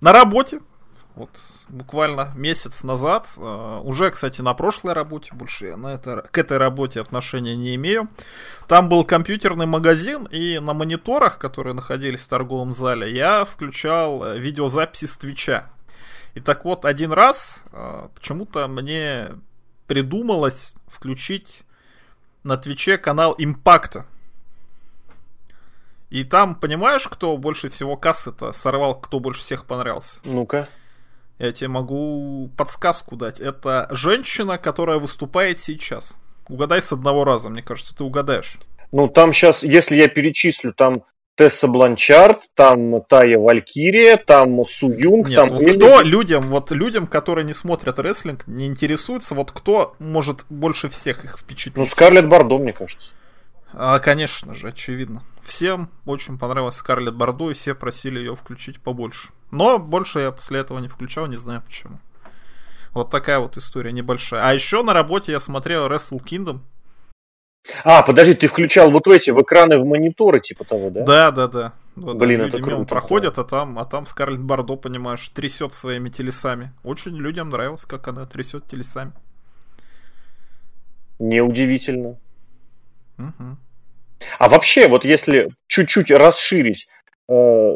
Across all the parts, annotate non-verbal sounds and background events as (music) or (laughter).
на работе, вот буквально месяц назад, э, уже, кстати, на прошлой работе, больше я на это, к этой работе отношения не имею. Там был компьютерный магазин, и на мониторах, которые находились в торговом зале, я включал э, видеозаписи с Твича. И так вот, один раз э, почему-то мне придумалось включить на Твиче канал Импакта. И там, понимаешь, кто больше всего кассы-то сорвал, кто больше всех понравился? Ну-ка. Я тебе могу подсказку дать. Это женщина, которая выступает сейчас. Угадай с одного раза, мне кажется, ты угадаешь. Ну, там сейчас, если я перечислю, там Тесса Бланчард, там Тая Валькирия, там Су Юнг, Нет, там вот Элли. кто людям, вот людям, которые не смотрят рестлинг, не интересуются, вот кто может больше всех их впечатлить? Ну, Скарлетт Бардо, мне кажется. А, конечно же, очевидно. Всем очень понравилась Скарлетт Бардо, и все просили ее включить побольше. Но больше я после этого не включал, не знаю почему. Вот такая вот история небольшая. А еще на работе я смотрел Wrestle Kingdom. А, подожди, ты включал вот эти, в экраны, в мониторы, типа того, да? Да, да, да. Вот, Блин, это круто, проходят, а там, а там Скарлетт Бардо, понимаешь, трясет своими телесами. Очень людям нравилось, как она трясет телесами. Неудивительно. А вообще, вот если чуть-чуть расширить, э,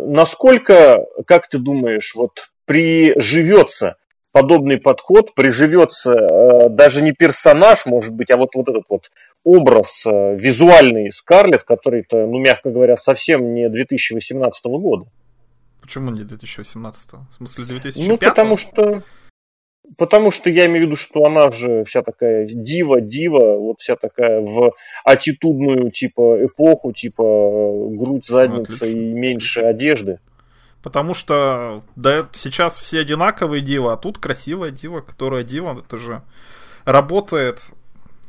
насколько, как ты думаешь, вот приживется подобный подход, приживется э, даже не персонаж, может быть, а вот, вот этот вот образ э, визуальный Скарлетт, который-то, ну, мягко говоря, совсем не 2018 года. Почему не 2018? В смысле 2005? Ну, потому что... Потому что я имею в виду, что она же вся такая дива, дива, вот вся такая в аттитудную типа эпоху, типа грудь, задница Отлично. и меньше одежды. Потому что да, сейчас все одинаковые дива, а тут красивая дива, которая дива, это же работает,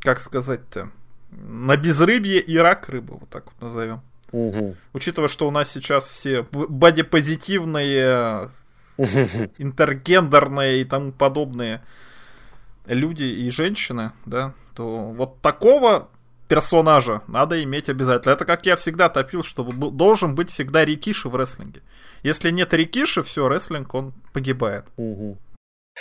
как сказать-то, на безрыбье и рак рыбы, вот так вот назовем. Мгм. Учитывая, что у нас сейчас все бодипозитивные, (laughs) интергендерные и тому подобные люди и женщины, да, то вот такого персонажа надо иметь обязательно. Это как я всегда топил, что должен быть всегда Рикиши в рестлинге. Если нет Рикиши, все, рестлинг, он погибает. Мгм.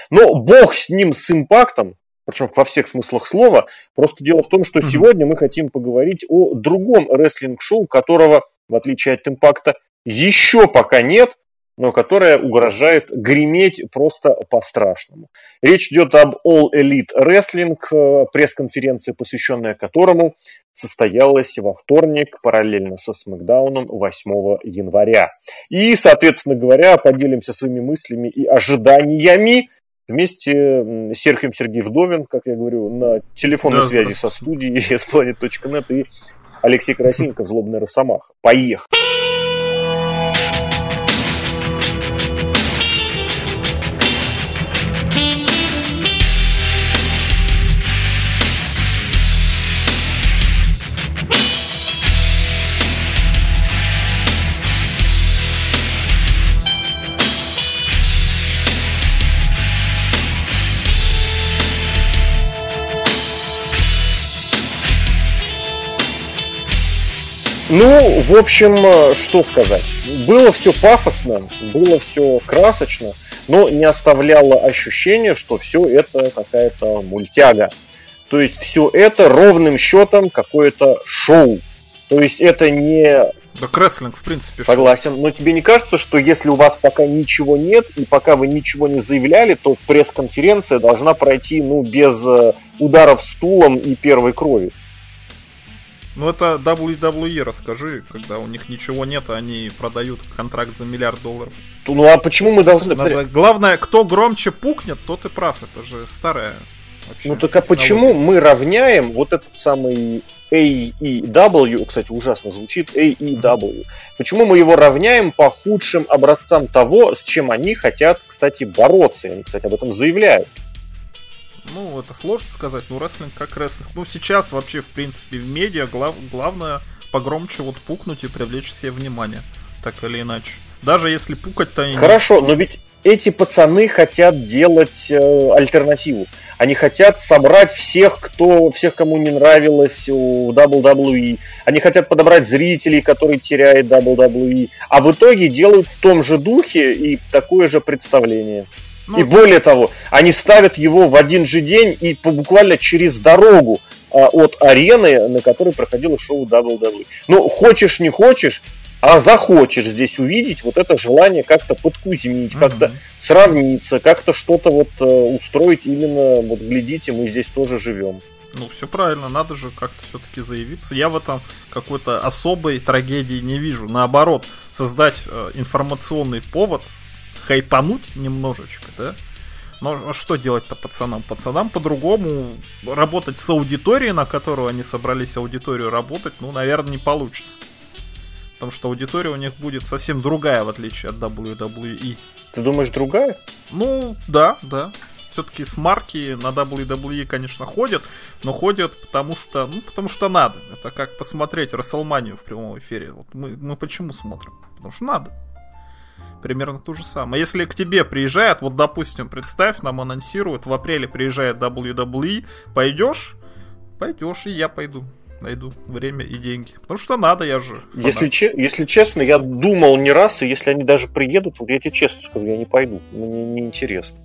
Но бог с ним, с импактом, причем во всех смыслах слова. Просто дело в том, что Мгм. сегодня мы хотим поговорить о другом рестлинг-шоу, которого, в отличие от импакта, еще пока нет, но которое угрожает греметь просто по-страшному. Речь идет об All Elite Wrestling, э, пресс-конференция, посвященная которому состоялась во вторник, параллельно со Смакдауном 8 января. И, соответственно говоря, поделимся своими мыслями и ожиданиями вместе с Серхием Сергей Вдовин, как я говорю, на телефонной Да, связи со студией (laughs) splanet.net и Алексей Красильников, Злобная Росомаха. Поехали! Ну, в общем, э, что сказать. Было все пафосно, было все красочно, но не оставляло ощущения, что все это какая-то мультяга. То есть все это ровным счетом какое-то шоу. То есть это не Да рестлинг, в принципе. Согласен. Но тебе не кажется, что если у вас пока ничего нет, и пока вы ничего не заявляли, то пресс-конференция должна пройти ну, без э, ударов стулом и первой крови? Ну это WWE, расскажи, когда у них ничего нет, а они продают контракт за миллиард долларов. Ну а почему мы должны... Надо- главное, кто громче пукнет, тот и прав. Это же старая вообще Ну так а почему мы равняем вот этот самый AEW, кстати, ужасно звучит, AEW, почему мы его равняем по худшим образцам того, с чем они хотят, кстати, бороться? Они, кстати, об этом заявляют. Ну, это сложно сказать, ну, рестлинг как рестлинг. Ну, сейчас вообще, в принципе, в медиа глав- главное погромче вот пукнуть и привлечь к себе внимание. Так или иначе. Даже если пукать-то Хорошо, но ведь эти пацаны хотят делать э, альтернативу. Они хотят собрать всех, кто, всех, кому не нравилось у WWE. Они хотят подобрать зрителей, которые теряют WWE. А в итоге делают в том же духе и такое же представление. Ну, и более того, они ставят его в один же день и буквально через дорогу а, от арены, на которой проходило шоу WWE. Ну, хочешь, не хочешь, а захочешь здесь увидеть вот это желание как-то подкузмить, mm-hmm. как-то сравниться, как-то что-то вот э, устроить именно, вот глядите, мы здесь тоже живем. Ну, все правильно, надо же как-то все-таки заявиться. Я в этом какой-то особой трагедии не вижу. Наоборот, создать э, информационный повод, хайпануть немножечко, да? Но а что делать-то пацанам? Пацанам по-другому работать с аудиторией, на которую они собрались аудиторию работать, ну, наверное, не получится. Потому что аудитория у них будет совсем другая, в отличие от WWE. Ты думаешь, другая? Ну, да, да. Все-таки с марки на WWE, конечно, ходят, но ходят потому что, ну, потому что надо. Это как посмотреть Расселманию в прямом эфире. Вот мы, мы почему смотрим? Потому что надо. Примерно то же самое. Если к тебе приезжает, вот, допустим, представь, нам анонсируют, в апреле приезжает WWE, пойдешь? Пойдешь, и я пойду найду время и деньги. Потому что надо, я же. Если, че- если честно, я думал не раз, и если они даже приедут, вот я тебе честно скажу, я не пойду. Мне не интересно.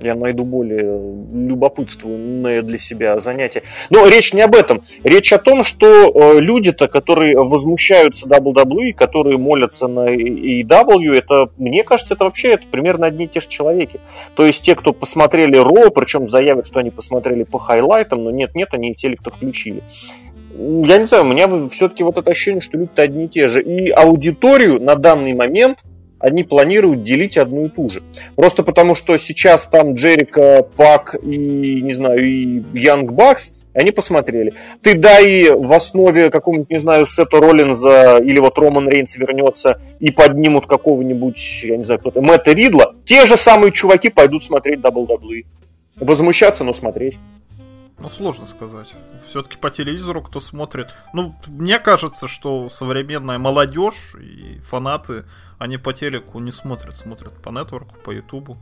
Я найду более любопытственное для себя занятие. Но речь не об этом. Речь о том, что э, люди-то, которые возмущаются WWE, которые молятся на AEW, это, мне кажется, это вообще это примерно одни и те же человеки. То есть те, кто посмотрели Ро, причем заявят, что они посмотрели по хайлайтам, но нет-нет, они и те, кто включили я не знаю, у меня все-таки вот это ощущение, что люди-то одни и те же. И аудиторию на данный момент они планируют делить одну и ту же. Просто потому, что сейчас там Джерика, Пак и, не знаю, и Янг Бакс, они посмотрели. Ты дай в основе какого-нибудь, не знаю, Сета Роллинза или вот Роман Рейнс вернется и поднимут какого-нибудь, я не знаю, кто-то, Мэтта Ридла, те же самые чуваки пойдут смотреть WWE. Возмущаться, но смотреть. Ну, сложно сказать. Все-таки по телевизору кто смотрит. Ну, мне кажется, что современная молодежь и фанаты, они по телеку не смотрят, смотрят по нетворку, по ютубу,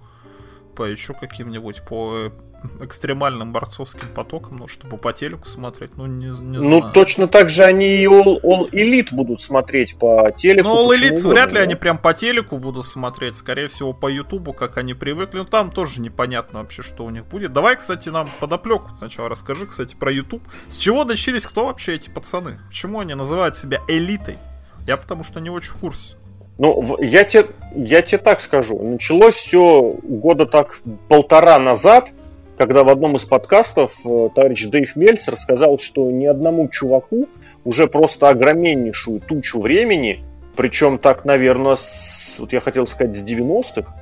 по еще каким-нибудь, по экстремальным борцовским потоком, ну, чтобы по телеку смотреть, ну, не, не Ну, знаю. точно так же они и All, All Elite будут смотреть по телеку. Ну, All Elite вряд ли да? они прям по телеку будут смотреть, скорее всего, по Ютубу, как они привыкли. Ну, там тоже непонятно вообще, что у них будет. Давай, кстати, нам подоплеку сначала расскажи, кстати, про Ютуб. С чего начались, кто вообще эти пацаны? Почему они называют себя элитой? Я потому что не очень в курсе. Ну, я тебе, я тебе так скажу. Началось все года так полтора назад – когда в одном из подкастов э, товарищ Дэйв Мельц рассказал, что ни одному чуваку уже просто огромнейшую тучу времени, причем так, наверное, с, вот я хотел сказать, с 90-х,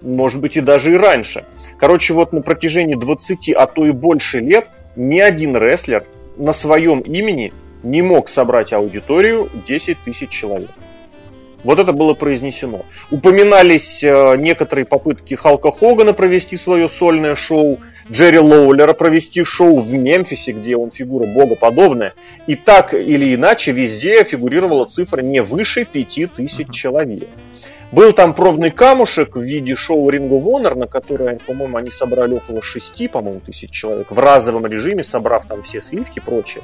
может быть и даже и раньше. Короче, вот на протяжении 20, а то и больше лет ни один рестлер на своем имени не мог собрать аудиторию 10 тысяч человек. Вот это было произнесено. Упоминались э, некоторые попытки Халка Хогана провести свое сольное шоу, Джерри Лоулера провести шоу в Мемфисе, где он фигура богоподобная. И так или иначе везде фигурировала цифра не выше 5000 человек. Был там пробный камушек в виде шоу Ring of Honor, на которое, по-моему, они собрали около 6, по-моему, тысяч человек в разовом режиме, собрав там все сливки и прочее.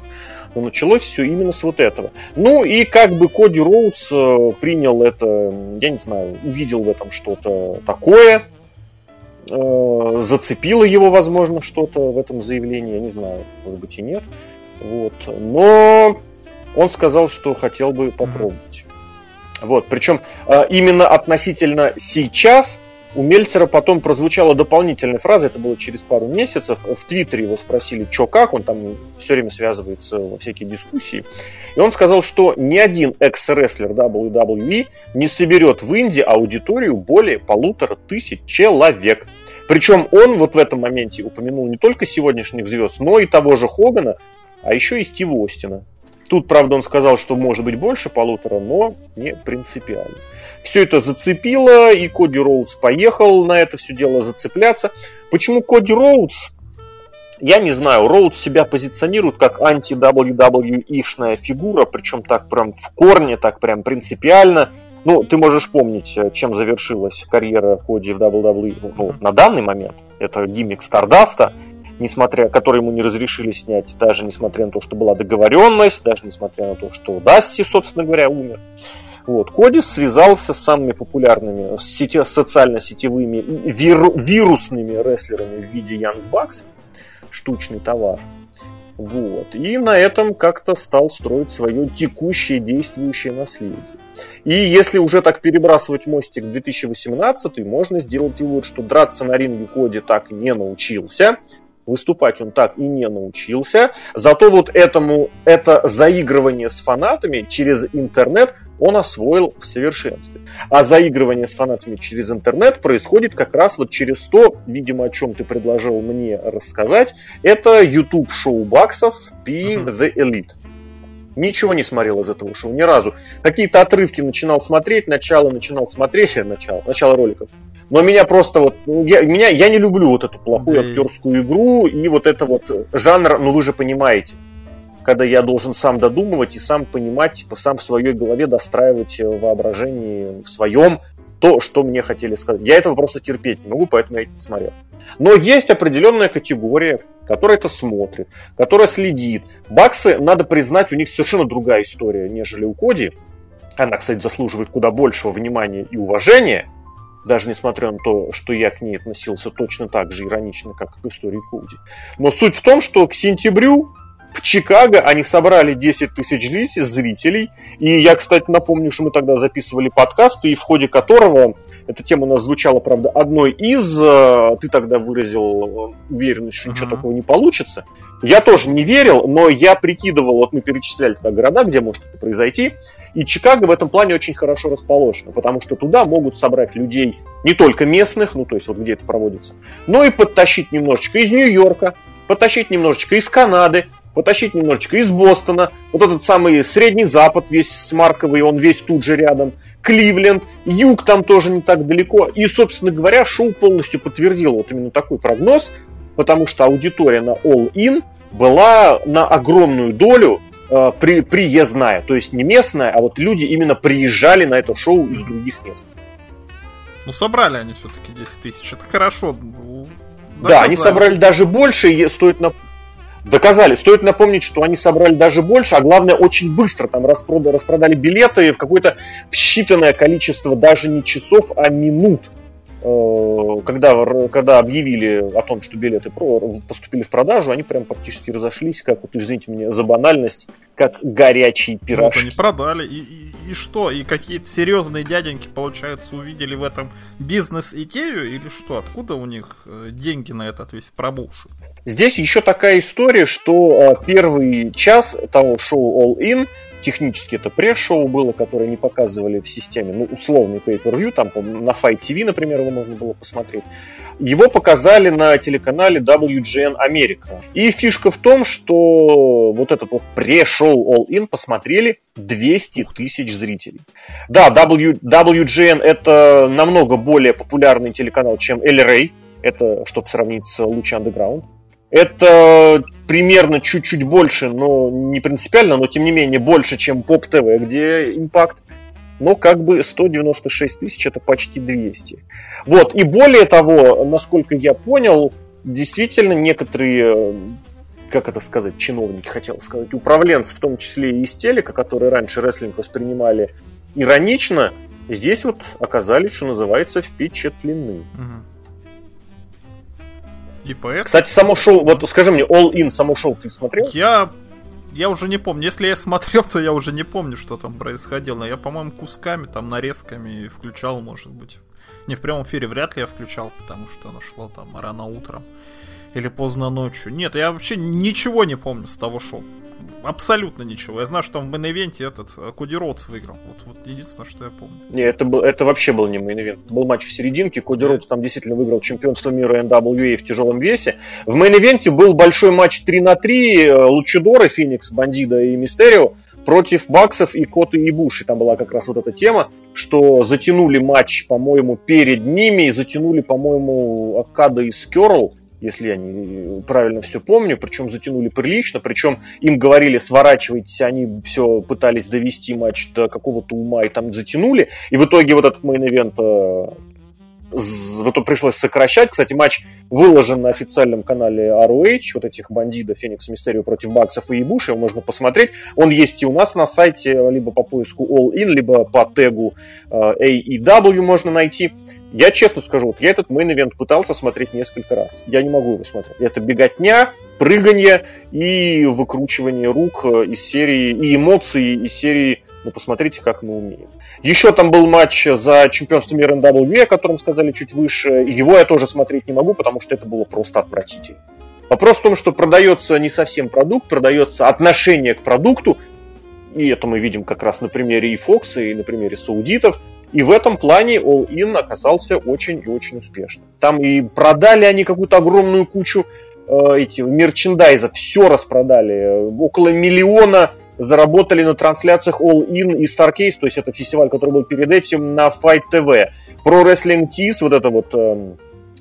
Но началось все именно с вот этого. Ну и как бы Коди Роудс э, принял это, я не знаю, увидел в этом что-то такое, э, зацепило его, возможно, что-то в этом заявлении, я не знаю, может быть и нет. Вот. Но он сказал, что хотел бы попробовать. Вот, причем э, именно относительно сейчас у Мельцера потом прозвучала дополнительная фраза, это было через пару месяцев. В Твиттере его спросили, что как, он там все время связывается во всякие дискуссии. И он сказал, что ни один экс-рестлер WWE не соберет в Индии аудиторию более полутора тысяч человек. Причем он вот в этом моменте упомянул не только сегодняшних звезд, но и того же Хогана, а еще и Стива Остина. Тут, правда, он сказал, что может быть больше полутора, но не принципиально. Все это зацепило, и Коди Роудс поехал на это все дело зацепляться. Почему Коди Роудс? Я не знаю, Роудс себя позиционирует как анти-WWE-шная фигура, причем так прям в корне, так прям принципиально. Ну, ты можешь помнить, э, чем завершилась карьера Коди в WWE ну, на данный момент. Это гиммик Стардаста, несмотря, который ему не разрешили снять, даже несмотря на то, что была договоренность, даже несмотря на то, что Дасти, собственно говоря, умер. Вот. Кодис связался с самыми популярными сети, социально-сетевыми вир, вирусными рестлерами в виде Young Bucks, штучный товар. Вот. И на этом как-то стал строить свое текущее действующее наследие. И если уже так перебрасывать мостик в 2018, можно сделать вывод, что драться на ринге Коди так и не научился, выступать он так и не научился. Зато вот этому, это заигрывание с фанатами через интернет он освоил в совершенстве. А заигрывание с фанатами через интернет происходит как раз вот через то, видимо, о чем ты предложил мне рассказать, это YouTube шоу Баксов Being the Elite. Ничего не смотрел из этого шоу, ни разу. Какие-то отрывки начинал смотреть, начало начинал смотреть, начало, начало роликов. Но меня просто вот, ну, я, меня, я не люблю вот эту плохую да. актерскую игру и вот это вот жанр, ну вы же понимаете когда я должен сам додумывать и сам понимать, типа сам в своей голове достраивать э, воображение в своем то, что мне хотели сказать. Я этого просто терпеть не могу, поэтому я это не смотрел. Но есть определенная категория, которая это смотрит, которая следит. Баксы, надо признать, у них совершенно другая история, нежели у Коди. Она, кстати, заслуживает куда большего внимания и уважения, даже несмотря на то, что я к ней относился точно так же иронично, как к истории Коди. Но суть в том, что к сентябрю в Чикаго они собрали 10 тысяч зрителей. И я, кстати, напомню, что мы тогда записывали подкаст, и в ходе которого эта тема у нас звучала, правда, одной из. Э, ты тогда выразил э, уверенность, что uh-huh. ничего такого не получится. Я тоже не верил, но я прикидывал, вот мы перечисляли тогда города, где может это произойти. И Чикаго в этом плане очень хорошо расположено, потому что туда могут собрать людей не только местных, ну то есть вот где это проводится, но и подтащить немножечко из Нью-Йорка, потащить немножечко из Канады, потащить немножечко из Бостона, вот этот самый Средний Запад весь смарковый, он весь тут же рядом, Кливленд, Юг там тоже не так далеко. И, собственно говоря, шоу полностью подтвердило вот именно такой прогноз, потому что аудитория на All In была на огромную долю э, при, приездная, то есть не местная, а вот люди именно приезжали на это шоу из других мест. Ну, собрали они все-таки 10 тысяч, это хорошо. Доказали. Да, они собрали даже больше, и стоит на, доказали. Стоит напомнить, что они собрали даже больше, а главное, очень быстро там распродали, распродали билеты в какое-то считанное количество даже не часов, а минут. Когда, когда объявили о том, что билеты поступили в продажу, они прям практически разошлись, как, вот, извините меня за банальность, как горячий пирог. Вот они продали, и, и, и что? И какие-то серьезные дяденьки, получается, увидели в этом бизнес Икею, или что? Откуда у них э, деньги на этот весь промоушен? Здесь еще такая история, что э, первый час того шоу All In – технически это пресс-шоу было, которое не показывали в системе, ну, условный pay-per-view, там на Fight TV, например, его можно было посмотреть. Его показали на телеканале WGN Америка. И фишка в том, что вот этот вот пресс-шоу All In посмотрели 200 тысяч зрителей. Да, w, WGN это намного более популярный телеканал, чем Rey. Это, чтобы сравнить с Лучи Underground. Это примерно чуть-чуть больше, но не принципиально, но тем не менее больше, чем Поп ТВ, где импакт. Но как бы 196 тысяч это почти 200. Вот, и более того, насколько я понял, действительно некоторые как это сказать, чиновники, хотел сказать, управленцы, в том числе и из телека, которые раньше рестлинг воспринимали иронично, здесь вот оказались, что называется, впечатлены. Угу. И поэтому... Кстати, само шоу, вот скажи мне, All In, само шоу ты смотрел? Я я уже не помню. Если я смотрел, то я уже не помню, что там происходило. Я, по-моему, кусками, там, нарезками включал, может быть. Не в прямом эфире вряд ли я включал, потому что оно шло там рано утром или поздно ночью. Нет, я вообще ничего не помню с того шоу абсолютно ничего. Я знаю, что в main event е этот э, Коди Роудс выиграл. Вот, вот единственное, что я помню. Не, это, был, это вообще был не main event. Был матч в серединке. Коди Роудс там действительно выиграл чемпионство мира NWA в тяжелом весе. В main event е был большой матч 3 на 3 э, Лучидоры, Феникс, Бандидо и Мистерио против Баксов и Коты Ибуши. Там была как раз вот эта тема, что затянули матч, по-моему, перед ними, и затянули, по-моему, Окада и Скерл если я не правильно все помню, причем затянули прилично, причем им говорили сворачивайтесь, они все пытались довести матч до какого-то ума и там затянули, и в итоге вот этот main event это пришлось сокращать. Кстати, матч выложен на официальном канале ROH, вот этих бандитов Феникс Мистерио против Баксов и Ибуши, его можно посмотреть. Он есть и у нас на сайте, либо по поиску All In, либо по тегу э, AEW можно найти. Я честно скажу, вот я этот main event пытался смотреть несколько раз. Я не могу его смотреть. Это беготня, прыганье и выкручивание рук э, из серии, и эмоции из серии ну, посмотрите, как мы умеем. Еще там был матч за чемпионство мира NWA, о котором сказали чуть выше. Его я тоже смотреть не могу, потому что это было просто отвратительно. Вопрос в том, что продается не совсем продукт, продается отношение к продукту. И это мы видим как раз на примере и Фокса, и на примере саудитов. И в этом плане All In оказался очень и очень успешным. Там и продали они какую-то огромную кучу э, эти мерчендайза, все распродали. Около миллиона заработали на трансляциях All In и Starcase, то есть это фестиваль, который был перед этим на Fight TV. Pro Wrestling Tees, вот это вот э,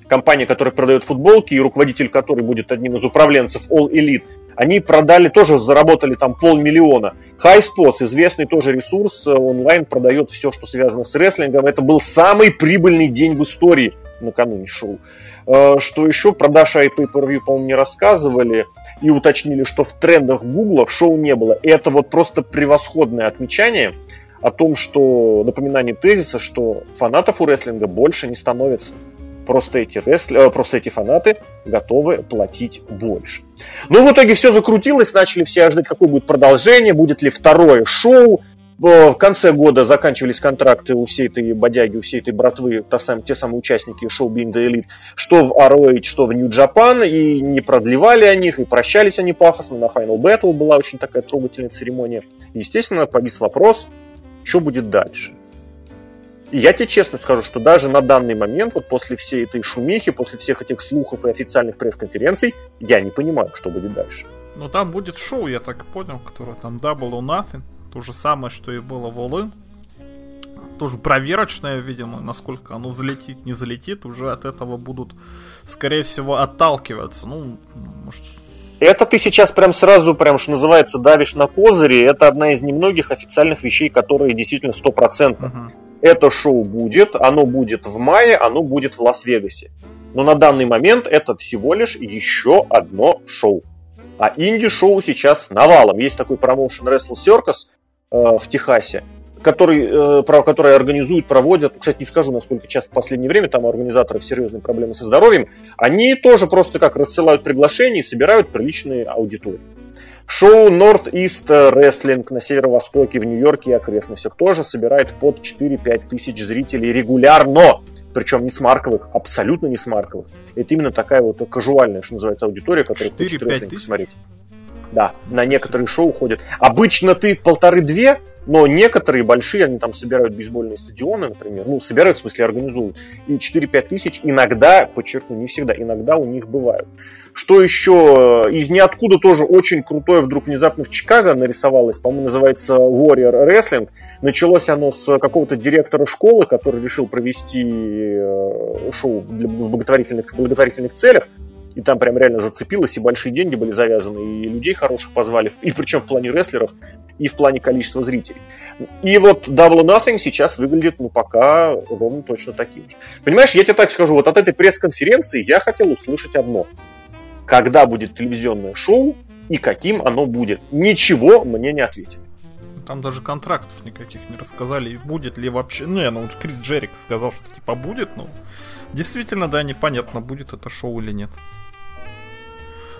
компания, которая продает футболки и руководитель которой будет одним из управленцев All Elite, они продали, тоже заработали там полмиллиона. High Spots, известный тоже ресурс, э, онлайн продает все, что связано с рестлингом. Это был самый прибыльный день в истории накануне шоу. Э, что еще про Dash и Pay-Per-View, по-моему, не рассказывали и уточнили, что в трендах Гугла шоу не было. И это вот просто превосходное отмечание о том, что напоминание тезиса, что фанатов у рестлинга больше не становится. Просто эти, ресл... Э, просто эти фанаты готовы платить больше. Ну, в итоге все закрутилось, начали все ждать, какое будет продолжение, будет ли второе шоу, в конце года заканчивались контракты у всей этой бодяги, у всей этой братвы, та сам, те самые участники шоу Being the Elite, что в ROH, что в New Japan, и не продлевали о них, и прощались они пафосно. На Final Battle была очень такая трогательная церемония. естественно, повис вопрос, что будет дальше. И я тебе честно скажу, что даже на данный момент, вот после всей этой шумихи, после всех этих слухов и официальных пресс-конференций, я не понимаю, что будет дальше. Ну там будет шоу, я так понял, которое там Double or Nothing. То же самое, что и было в All Тоже проверочное, видимо, насколько оно взлетит, не залетит. Уже от этого будут, скорее всего, отталкиваться. Ну, может, это ты сейчас прям сразу, прям, что называется, давишь на козыри. Это одна из немногих официальных вещей, которые действительно стопроцентно. Uh-huh. Это шоу будет, оно будет в мае, оно будет в Лас-Вегасе. Но на данный момент это всего лишь еще одно шоу. А инди-шоу сейчас навалом. Есть такой промоушен Wrestle Circus, в Техасе, который, э, про, которые организуют, проводят, кстати, не скажу, насколько часто в последнее время, там у организаторов серьезные проблемы со здоровьем, они тоже просто как рассылают приглашения и собирают приличные аудитории. Шоу North East Wrestling на северо-востоке, в Нью-Йорке и окрестностях тоже собирает под 4-5 тысяч зрителей регулярно. Причем не с марковых, абсолютно не с марковых. Это именно такая вот казуальная, что называется, аудитория, которая хочет рестлинг смотреть. Да, на некоторые шоу ходят. Обычно ты полторы-две, но некоторые большие, они там собирают бейсбольные стадионы, например, ну, собирают, в смысле, организуют, и 4-5 тысяч иногда, подчеркну, не всегда, иногда у них бывают. Что еще? Из ниоткуда тоже очень крутое вдруг внезапно в Чикаго нарисовалось, по-моему, называется Warrior Wrestling. Началось оно с какого-то директора школы, который решил провести э, шоу в благотворительных, благотворительных целях и там прям реально зацепилось, и большие деньги были завязаны, и людей хороших позвали, и причем в плане рестлеров, и в плане количества зрителей. И вот Double Nothing сейчас выглядит, ну, пока ровно точно таким же. Понимаешь, я тебе так скажу, вот от этой пресс-конференции я хотел услышать одно. Когда будет телевизионное шоу и каким оно будет? Ничего мне не ответили. Там даже контрактов никаких не рассказали, будет ли вообще... Не, ну Крис Джерик сказал, что типа будет, но действительно, да, непонятно, будет это шоу или нет.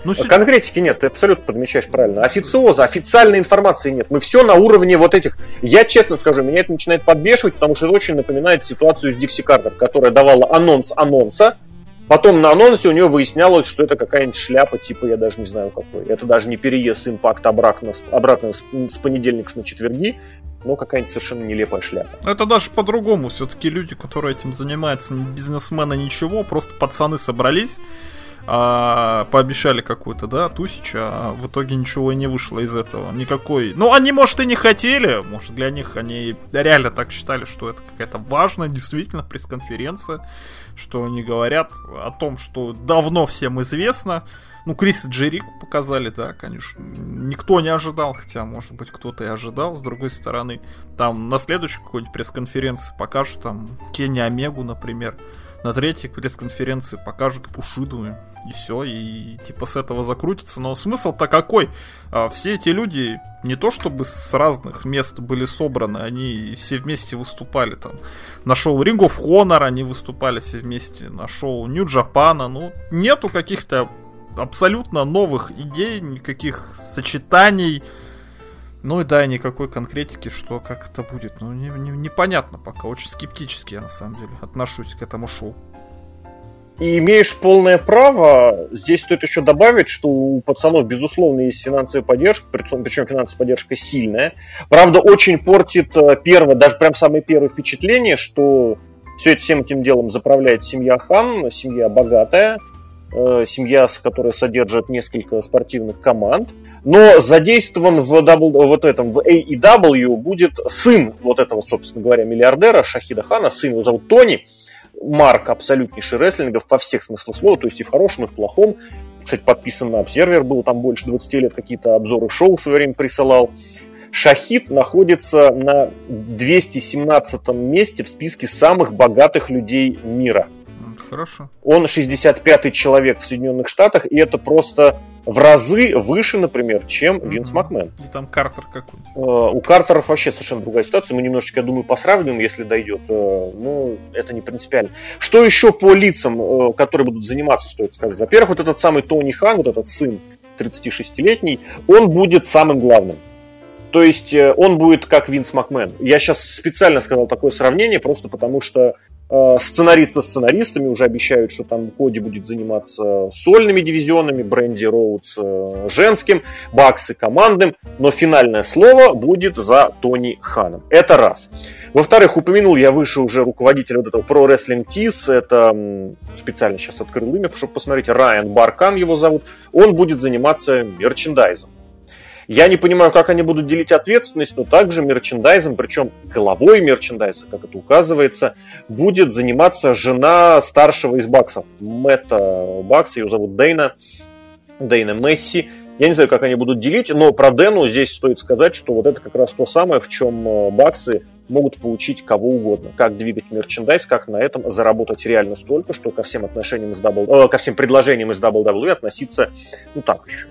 Ну, Конкретики нет, ты абсолютно подмечаешь правильно. Официоза, официальной информации нет. Мы все на уровне вот этих... Я честно скажу, меня это начинает подбешивать, потому что это очень напоминает ситуацию с Дикси Картер, которая давала анонс анонса, Потом на анонсе у нее выяснялось, что это какая-нибудь шляпа, типа, я даже не знаю какой. Это даже не переезд импакт обратно, обратно с, с понедельника на четверги, но какая-нибудь совершенно нелепая шляпа. Это даже по-другому. Все-таки люди, которые этим занимаются, бизнесмены ничего, просто пацаны собрались, а, пообещали какую-то, да, тысячу, а в итоге ничего и не вышло из этого. Никакой. Ну, они, может, и не хотели. Может, для них они реально так считали, что это какая-то важная, действительно, пресс-конференция. Что они говорят о том, что давно всем известно. Ну, Крис и Джерику показали, да, конечно. Никто не ожидал, хотя, может быть, кто-то и ожидал. С другой стороны, там на следующей какой-нибудь пресс-конференции покажут там Кенни Омегу, например. На третьей пресс-конференции покажут Пушиду и все, и типа с этого закрутится. Но смысл-то какой? А, все эти люди не то чтобы с разных мест были собраны, они все вместе выступали там. На шоу Ring of Honor они выступали все вместе, на шоу New Japan. Ну, нету каких-то абсолютно новых идей, никаких сочетаний. Ну и да, никакой конкретики, что как это будет. Ну, не, не, непонятно пока. Очень скептически я на самом деле отношусь к этому шоу. И имеешь полное право. Здесь стоит еще добавить, что у пацанов, безусловно, есть финансовая поддержка, причем финансовая поддержка сильная. Правда, очень портит э, первое, даже прям самое первое впечатление, что все это всем этим делом заправляет семья Хан, семья богатая, семья, которая содержит несколько спортивных команд. Но задействован в, w, вот этом, в AEW будет сын вот этого, собственно говоря, миллиардера Шахида Хана, сын его зовут Тони, марк абсолютнейший рестлингов во всех смыслах слова, то есть и в хорошем, и в плохом. Кстати, подписан на Обсервер, был там больше 20 лет, какие-то обзоры шоу в свое время присылал. Шахид находится на 217 месте в списке самых богатых людей мира. Хорошо. Он 65-й человек в Соединенных Штатах, и это просто в разы выше, например, чем mm-hmm. Винс Макмен. И там Картер какой uh, У Картеров вообще совершенно другая ситуация. Мы немножечко, я думаю, посравним, если дойдет. Uh, ну, это не принципиально. Что еще по лицам, uh, которые будут заниматься, стоит сказать? Во-первых, вот этот самый Тони Хан, вот этот сын 36-летний, он будет самым главным. То есть э, он будет как Винс Макмен. Я сейчас специально сказал такое сравнение, просто потому что Э, сценаристы сценаристами уже обещают, что там Коди будет заниматься сольными дивизионами, Бренди Роудс э, женским, Баксы командным, но финальное слово будет за Тони Ханом. Это раз. Во-вторых, упомянул я выше уже руководителя вот этого Pro Wrestling Tees, это специально сейчас открыл имя, чтобы посмотреть, Райан Баркан его зовут, он будет заниматься мерчендайзом. Я не понимаю, как они будут делить ответственность, но также мерчендайзом, причем головой мерчендайза, как это указывается, будет заниматься жена старшего из Баксов, Мэтта Бакса, ее зовут Дейна, Дейна Месси. Я не знаю, как они будут делить, но про Дэну здесь стоит сказать, что вот это как раз то самое, в чем э, Баксы могут получить кого угодно. Как двигать мерчендайз, как на этом заработать реально столько, что ко всем отношениям из double, э, ко всем предложениям из WWE относиться, ну так еще,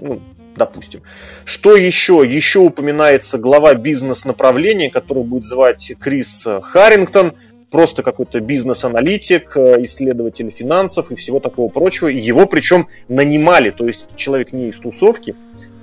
ну, допустим. Что еще? Еще упоминается глава бизнес-направления, который будет звать Крис Харрингтон, просто какой-то бизнес-аналитик, исследователь финансов и всего такого прочего. И его причем нанимали, то есть человек не из тусовки,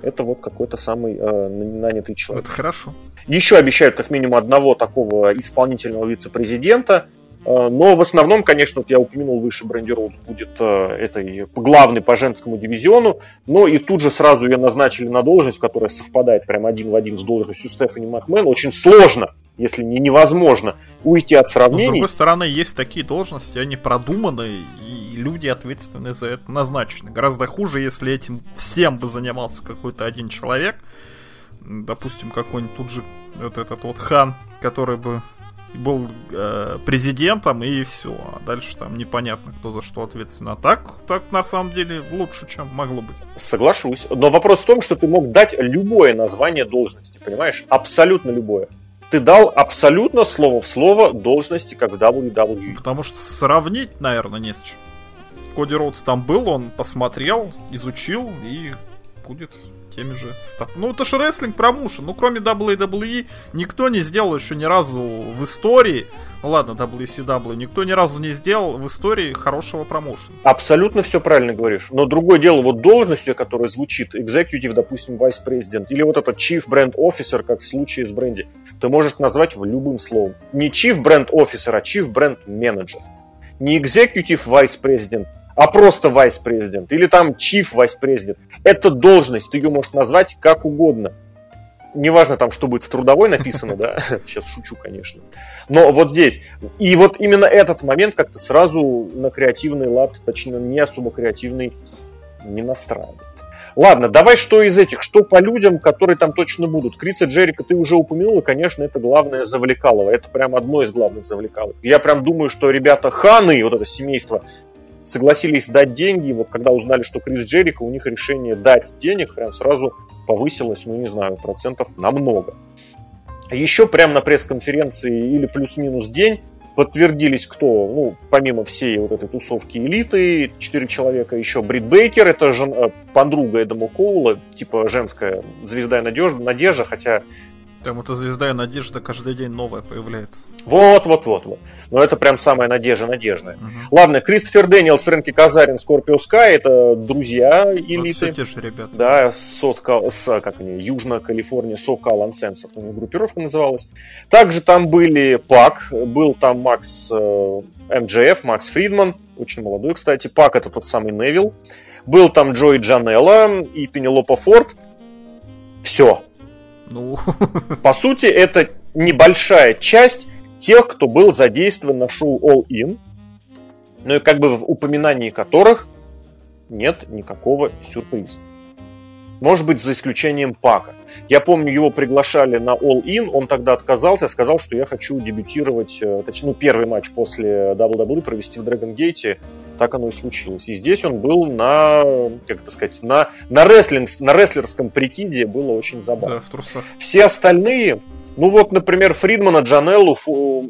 это вот какой-то самый э, нанятый человек. Это хорошо. Еще обещают как минимум одного такого исполнительного вице-президента, Э, но в основном, конечно, вот я упомянул выше, Бренди Роуз будет э, этой главный по женскому дивизиону, но и тут же сразу ее назначили на должность, которая совпадает прям один в один с должностью Стефани Макмен. Очень сложно, если не невозможно, уйти от сравнений. Но, с другой стороны, есть такие должности, они продуманы, и люди ответственные за это назначены. Гораздо хуже, если этим всем бы занимался какой-то один человек, допустим, какой-нибудь тут же вот этот вот хан, который бы был э, президентом и все. А дальше там непонятно, кто за что ответственен. А так, так на самом деле лучше, чем могло быть. Соглашусь. Но вопрос в том, что ты мог дать любое название должности, понимаешь? Абсолютно любое. Ты дал абсолютно слово в слово должности, как в WWE. Потому что сравнить, наверное, не с чем. Коди Роудс там был, он посмотрел, изучил и будет теми же стоп. Ну, это же рестлинг промоушен. Ну, кроме WWE, никто не сделал еще ни разу в истории. Ну ладно, WCW, никто ни разу не сделал в истории хорошего промоушена. Абсолютно все правильно говоришь. Но другое дело, вот должностью, которая звучит, executive, допустим, vice president, или вот этот chief brand officer, как в случае с бренди, ты можешь назвать в любым словом. Не chief brand officer, а chief brand manager. Не executive vice president, а просто vice-президент или там chief vice-президент. Это должность, ты ее можешь назвать как угодно. неважно там, что будет в трудовой написано, да, (laughs) сейчас шучу, конечно. Но вот здесь, и вот именно этот момент как-то сразу на креативный лад, точнее, не особо креативный, не настраивает. Ладно, давай что из этих, что по людям, которые там точно будут. Криса Джерика ты уже упомянул, и, конечно, это главное завлекалово. Это прям одно из главных завлекалов. Я прям думаю, что ребята Ханы, вот это семейство, согласились дать деньги. Вот когда узнали, что Крис Джерика, у них решение дать денег прям сразу повысилось, ну не знаю, процентов на много. Еще прямо на пресс-конференции или плюс-минус день подтвердились кто, ну, помимо всей вот этой тусовки элиты, четыре человека, еще Брит Бейкер, это жен, э, подруга Эдама Коула, типа женская звезда и надежда, надежда, хотя там эта звезда и надежда каждый день новая появляется. Вот, вот, вот, вот. Но это прям самая надежда надежная. Угу. Ладно, Кристофер Дэниелс, Фрэнки Казарин, Скорпио Скай, это друзья элиты. Вот все те же ребята. Да, с, с как они, Южная Калифорния, SoCal Uncensored, у них группировка называлась. Также там были Пак, был там Макс э, МДФ, Макс Фридман, очень молодой, кстати. Пак это тот самый Невил. Был там Джой Джанелла и Пенелопа Форд. Все, ну... По сути, это небольшая часть тех, кто был задействован на шоу All In, но и как бы в упоминании которых нет никакого сюрприза. Может быть, за исключением Пака. Я помню, его приглашали на All In, он тогда отказался, сказал, что я хочу дебютировать, э, точнее, ну, первый матч после WWE провести в Dragon Gate. Так оно и случилось. И здесь он был на, как это сказать, на, на, рестлинг, на рестлерском прикиде, было очень забавно. Да, в трусах. Все остальные, ну вот, например, Фридмана Джанеллу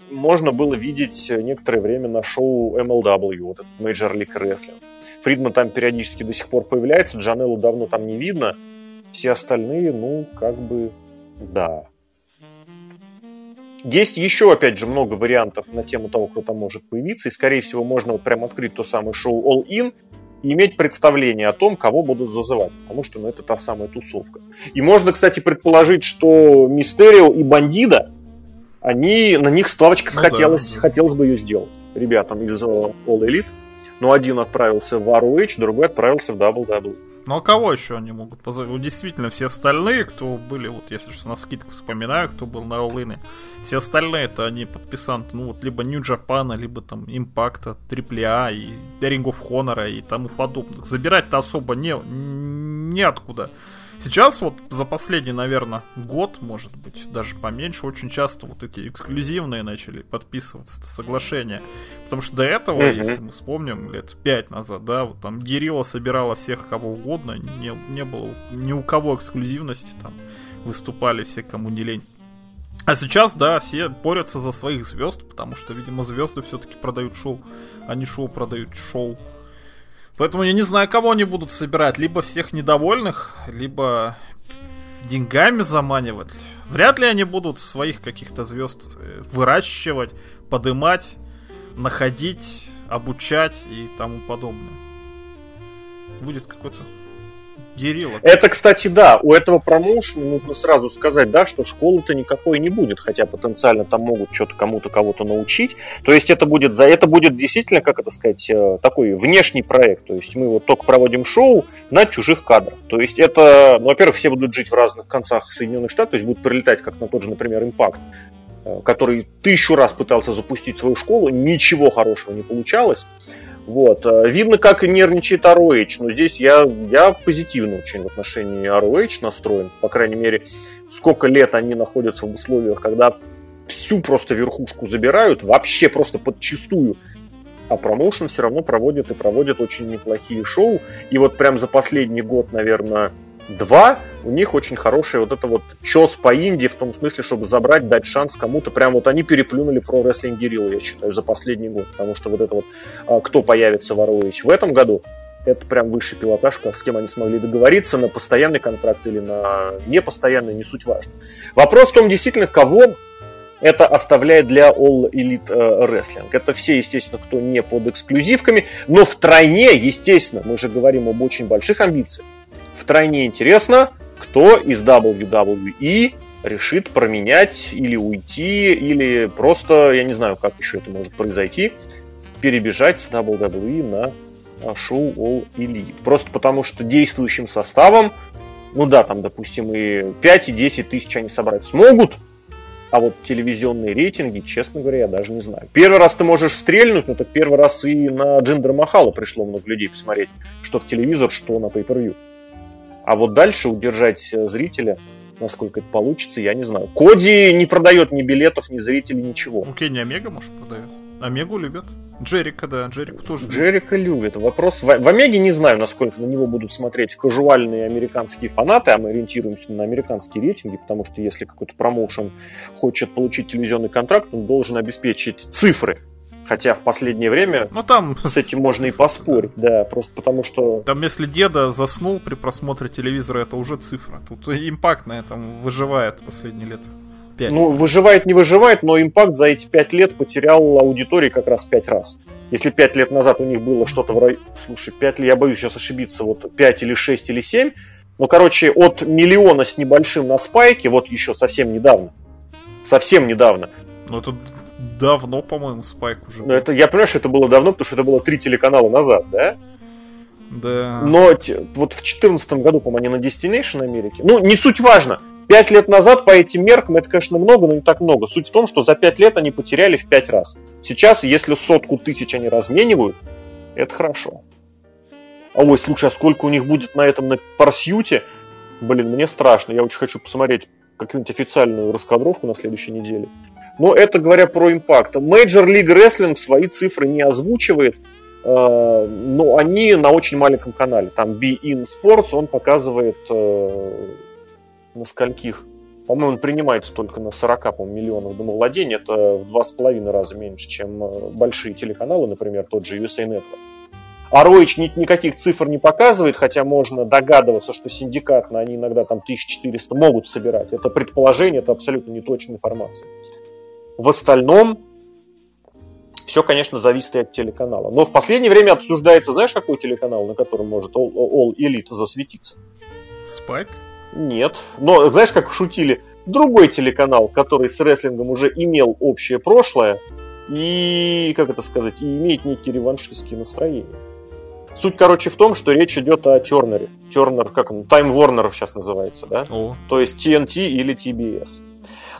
можно было видеть некоторое время на шоу MLW, вот этот Major League Wrestling. Фридман там периодически до сих пор появляется, Джанеллу давно там не видно. Все остальные, ну, как бы, да. Есть еще, опять же, много вариантов на тему того, кто там может появиться. И, скорее всего, можно вот прям открыть то самое шоу All In и иметь представление о том, кого будут зазывать. Потому что ну, это та самая тусовка. И можно, кстати, предположить, что Мистерио и Бандида, они, на них ставочка ну, хотелось, да, хотелось бы ее сделать ребятам из All Elite. Но один отправился в ROH, другой отправился в WWE. Ну а кого еще они могут позвать? Вот действительно, все остальные, кто были, вот если что на скидку вспоминаю, кто был на All все остальные это они подписанты, ну вот либо New Japan, либо там Импакта, AAA и Ring of Honor и тому подобных. Забирать-то особо не, неоткуда. откуда. Сейчас вот за последний, наверное, год, может быть, даже поменьше, очень часто вот эти эксклюзивные начали подписываться соглашения. Потому что до этого, mm-hmm. если мы вспомним, лет пять назад, да, вот там Герилла собирала всех кого угодно, не, не было ни у кого эксклюзивности, там выступали все, кому не лень. А сейчас, да, все борются за своих звезд, потому что, видимо, звезды все-таки продают шоу, а не шоу продают шоу. Поэтому я не знаю, кого они будут собирать. Либо всех недовольных, либо деньгами заманивать. Вряд ли они будут своих каких-то звезд э, выращивать, подымать, находить, обучать и тому подобное. Будет какой-то Гирилла. Это, кстати, да, у этого промоушена нужно сразу сказать, да, что школы-то никакой не будет, хотя потенциально там могут что-то кому-то кого-то научить. То есть это будет за это будет действительно, как это сказать, э, такой внешний проект. То есть мы вот только проводим шоу на чужих кадрах. То есть это, ну, во-первых, все будут жить в разных концах Соединенных Штатов, то есть будут прилетать как на тот же, например, импакт э, который тысячу раз пытался запустить свою школу, ничего хорошего не получалось. Вот. Э, видно, как нервничает ROH, но здесь я, я позитивно очень в отношении ROH настроен. По крайней мере, сколько лет они находятся в условиях, когда всю просто верхушку забирают, вообще просто подчистую. А промоушен все равно проводит и проводит очень неплохие шоу. И вот прям за последний год, наверное, Два, у них очень хороший вот это вот чес по Индии, в том смысле, чтобы забрать, дать шанс кому-то. Прям вот они переплюнули про рестлинг Герилла, я считаю, за последний год. Потому что вот это вот, а, кто появится в ROH в этом году, это прям высший пилотаж, с кем они смогли договориться на постоянный контракт или на непостоянный, не суть важно. Вопрос в том, действительно, кого это оставляет для All Elite э, Wrestling. Это все, естественно, кто не под эксклюзивками, но в тройне, естественно, мы же говорим об очень больших амбициях. Втройне интересно, кто из WWE решит променять или уйти, или просто, я не знаю, как еще это может произойти, перебежать с WWE на шоу All Elite. Просто потому, что действующим составом Ну да, там, допустим, и 5, и 10 тысяч они собрать смогут, а вот телевизионные рейтинги, честно говоря, я даже не знаю. Первый раз ты можешь стрельнуть, но так первый раз и на Джиндер Махала пришло много людей посмотреть, что в телевизор, что на pay-per-view. А вот дальше удержать э, зрителя, насколько это получится, я не знаю. Коди не продает ни билетов, ни зрителей, ничего. Ну, Кенни Омега, может, продает. Омегу любят. Джерика, да, Джерику тоже. Джерика любит. Вопрос в, в Омеге не знаю, насколько на него будут смотреть кажуальные американские фанаты, а мы ориентируемся на американские рейтинги, потому что если какой-то промоушен хочет получить телевизионный контракт, он должен обеспечить цифры. Хотя в последнее время ну, там... с этим можно и поспорить, да, просто потому что... Там если деда заснул при просмотре телевизора, это уже цифра. Тут импакт на этом выживает последние лет. 5. Ну, выживает, не выживает, но импакт за эти 5 лет потерял аудитории как раз 5 раз. Если 5 лет назад у них было что-то в районе... Слушай, 5 лет, я боюсь сейчас ошибиться, вот 5 или 6 или 7. Ну, короче, от миллиона с небольшим на спайке, вот еще совсем недавно. Совсем недавно. Ну, это давно, по-моему, спайк уже. Ну, это, я понимаю, что это было давно, потому что это было три телеканала назад, да? Да. Но вот в 2014 году, по-моему, они на Destination Америке. Ну, не суть важно. Пять лет назад по этим меркам это, конечно, много, но не так много. Суть в том, что за пять лет они потеряли в пять раз. Сейчас, если сотку тысяч они разменивают, это хорошо. А ой, слушай, а сколько у них будет на этом на парсьюте? Блин, мне страшно. Я очень хочу посмотреть какую-нибудь официальную раскадровку на следующей неделе. Но это говоря про импакт. Major League Wrestling свои цифры не озвучивает, э, но они на очень маленьком канале. Там Be In Sports, он показывает э, на скольких? По-моему, он принимается только на 40 по миллионов домовладений. Это в два с половиной раза меньше, чем э, большие телеканалы, например, тот же USA Network. А Роич ни, никаких цифр не показывает, хотя можно догадываться, что синдикатно они иногда там 1400 могут собирать. Это предположение, это абсолютно неточная информация. В остальном все, конечно, зависит и от телеканала. Но в последнее время обсуждается, знаешь, какой телеканал, на котором может All, All Elite засветиться? Спайк? Нет. Но знаешь, как шутили? Другой телеканал, который с рестлингом уже имел общее прошлое и, как это сказать, и имеет некие реваншистские настроения. Суть, короче, в том, что речь идет о Тернере. Тернер, как он, Time Warner сейчас называется, да? О. То есть TNT или TBS.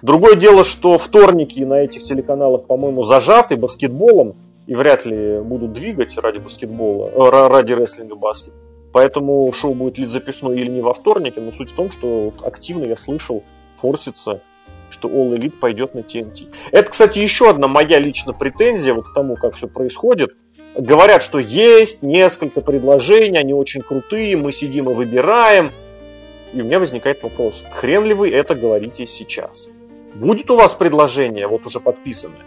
Другое дело, что вторники на этих телеканалах, по-моему, зажаты баскетболом и вряд ли будут двигать ради баскетбола, э, ради рестлинга баскет. Поэтому шоу будет ли записное или не во вторнике, но суть в том, что активно я слышал, форсится, что All Elite пойдет на TNT. Это, кстати, еще одна моя личная претензия вот к тому, как все происходит. Говорят, что есть несколько предложений, они очень крутые, мы сидим и выбираем. И у меня возникает вопрос, хрен ли вы это говорите сейчас? Будет у вас предложение, вот уже подписанное?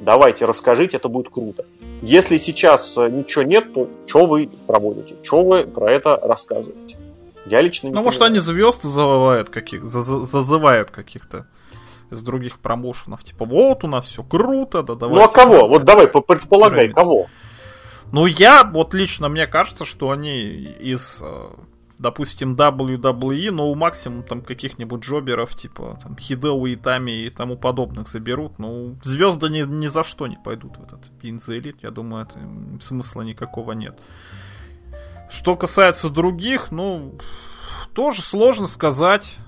Давайте, расскажите, это будет круто. Если сейчас э, ничего нет, то что вы проводите? Что вы про это рассказываете? Я лично не Ну, может, они звезд зазывают каких зазывают каких-то из других промоушенов. Типа, вот у нас все круто, да давай. Ну, а кого? Вот давай, предполагай, кого? Ну, я, вот лично, мне кажется, что они из э, допустим, WWE, но у максимум там каких-нибудь джоберов, типа там Хидео, Итами и тому подобных заберут. Ну, звезды ни, ни за что не пойдут в этот Пинза Элит, я думаю, это смысла никакого нет. Что касается других, ну, тоже сложно сказать.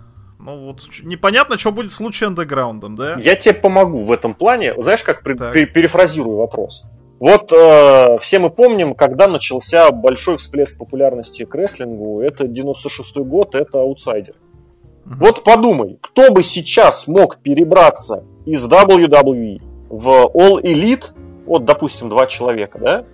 Ну вот непонятно, что будет с Лучи Андеграундом, да? Я тебе помогу в этом плане. Знаешь, как при, перефразирую вопрос? Вот э, все мы помним, когда начался большой всплеск популярности к рестлингу. Это 96-й год, это аутсайдер. Mm-hmm. Вот подумай, кто бы сейчас мог перебраться из WWE в All Elite, вот, допустим, два человека, да?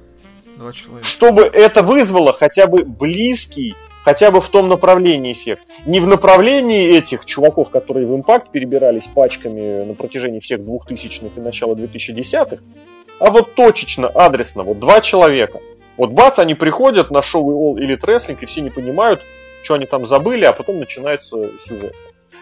Два человека. Чтобы это вызвало хотя бы близкий, хотя бы в том направлении эффект. Не в направлении этих чуваков, которые в Impact перебирались пачками на протяжении всех 2000-х и начала 2010-х, а вот точечно, адресно, вот два человека. Вот бац, они приходят на шоу All Elite Wrestling, и все не понимают, что они там забыли, а потом начинается сюжет.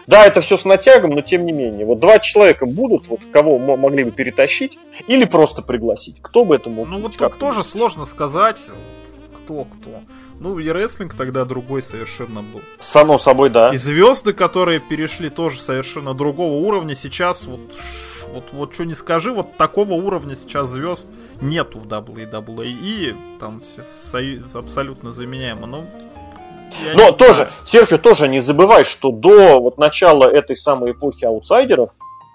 Да, это все с натягом, но тем не менее. Вот два человека будут, вот кого могли бы перетащить, или просто пригласить. Кто бы это мог Ну вот тут тоже сложно сказать, кто кто. Ну и рестлинг тогда другой совершенно был. Само собой, да. И звезды, которые перешли тоже совершенно другого уровня, сейчас вот вот, вот что не скажи, вот такого уровня сейчас звезд нету в WWE. Там все абсолютно заменяемо. Ну, Я Но тоже. Серхио, тоже не забывай, что до вот начала этой самой эпохи аутсайдеров,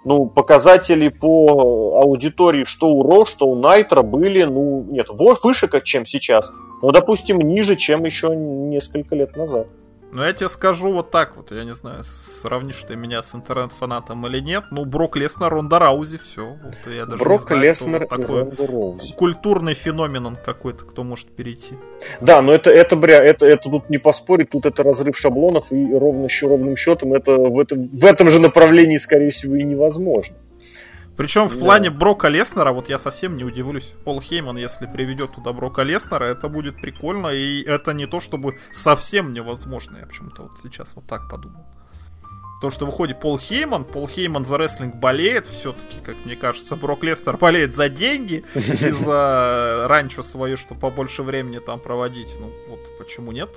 ну, показатели по аудитории что у Ро, что у Найтра были, ну, нет, выше, чем сейчас, но, допустим, ниже, чем еще несколько лет назад. Ну, я тебе скажу вот так вот, я не знаю, сравнишь ты меня с интернет-фанатом или нет, ну, Брок Леснер, Ронда Раузи, все. Вот я даже Брок знаю, Леснер вот такой Ронда Раузи. Культурный феномен он какой-то, кто может перейти. Да, но это, это, бря, это, это тут не поспорить, тут это разрыв шаблонов, и ровно еще ровным счетом это в этом, в этом же направлении, скорее всего, и невозможно. Причем в плане Брока Леснера, вот я совсем не удивлюсь. Пол Хейман, если приведет туда Брока Леснера, это будет прикольно. И это не то, чтобы совсем невозможно. Я почему-то вот сейчас вот так подумал. То, что выходит Пол Хейман, Пол Хейман за рестлинг болеет, все-таки, как мне кажется, Брок Леснер болеет за деньги и за ранчо свое, что побольше времени там проводить. Ну, вот почему нет?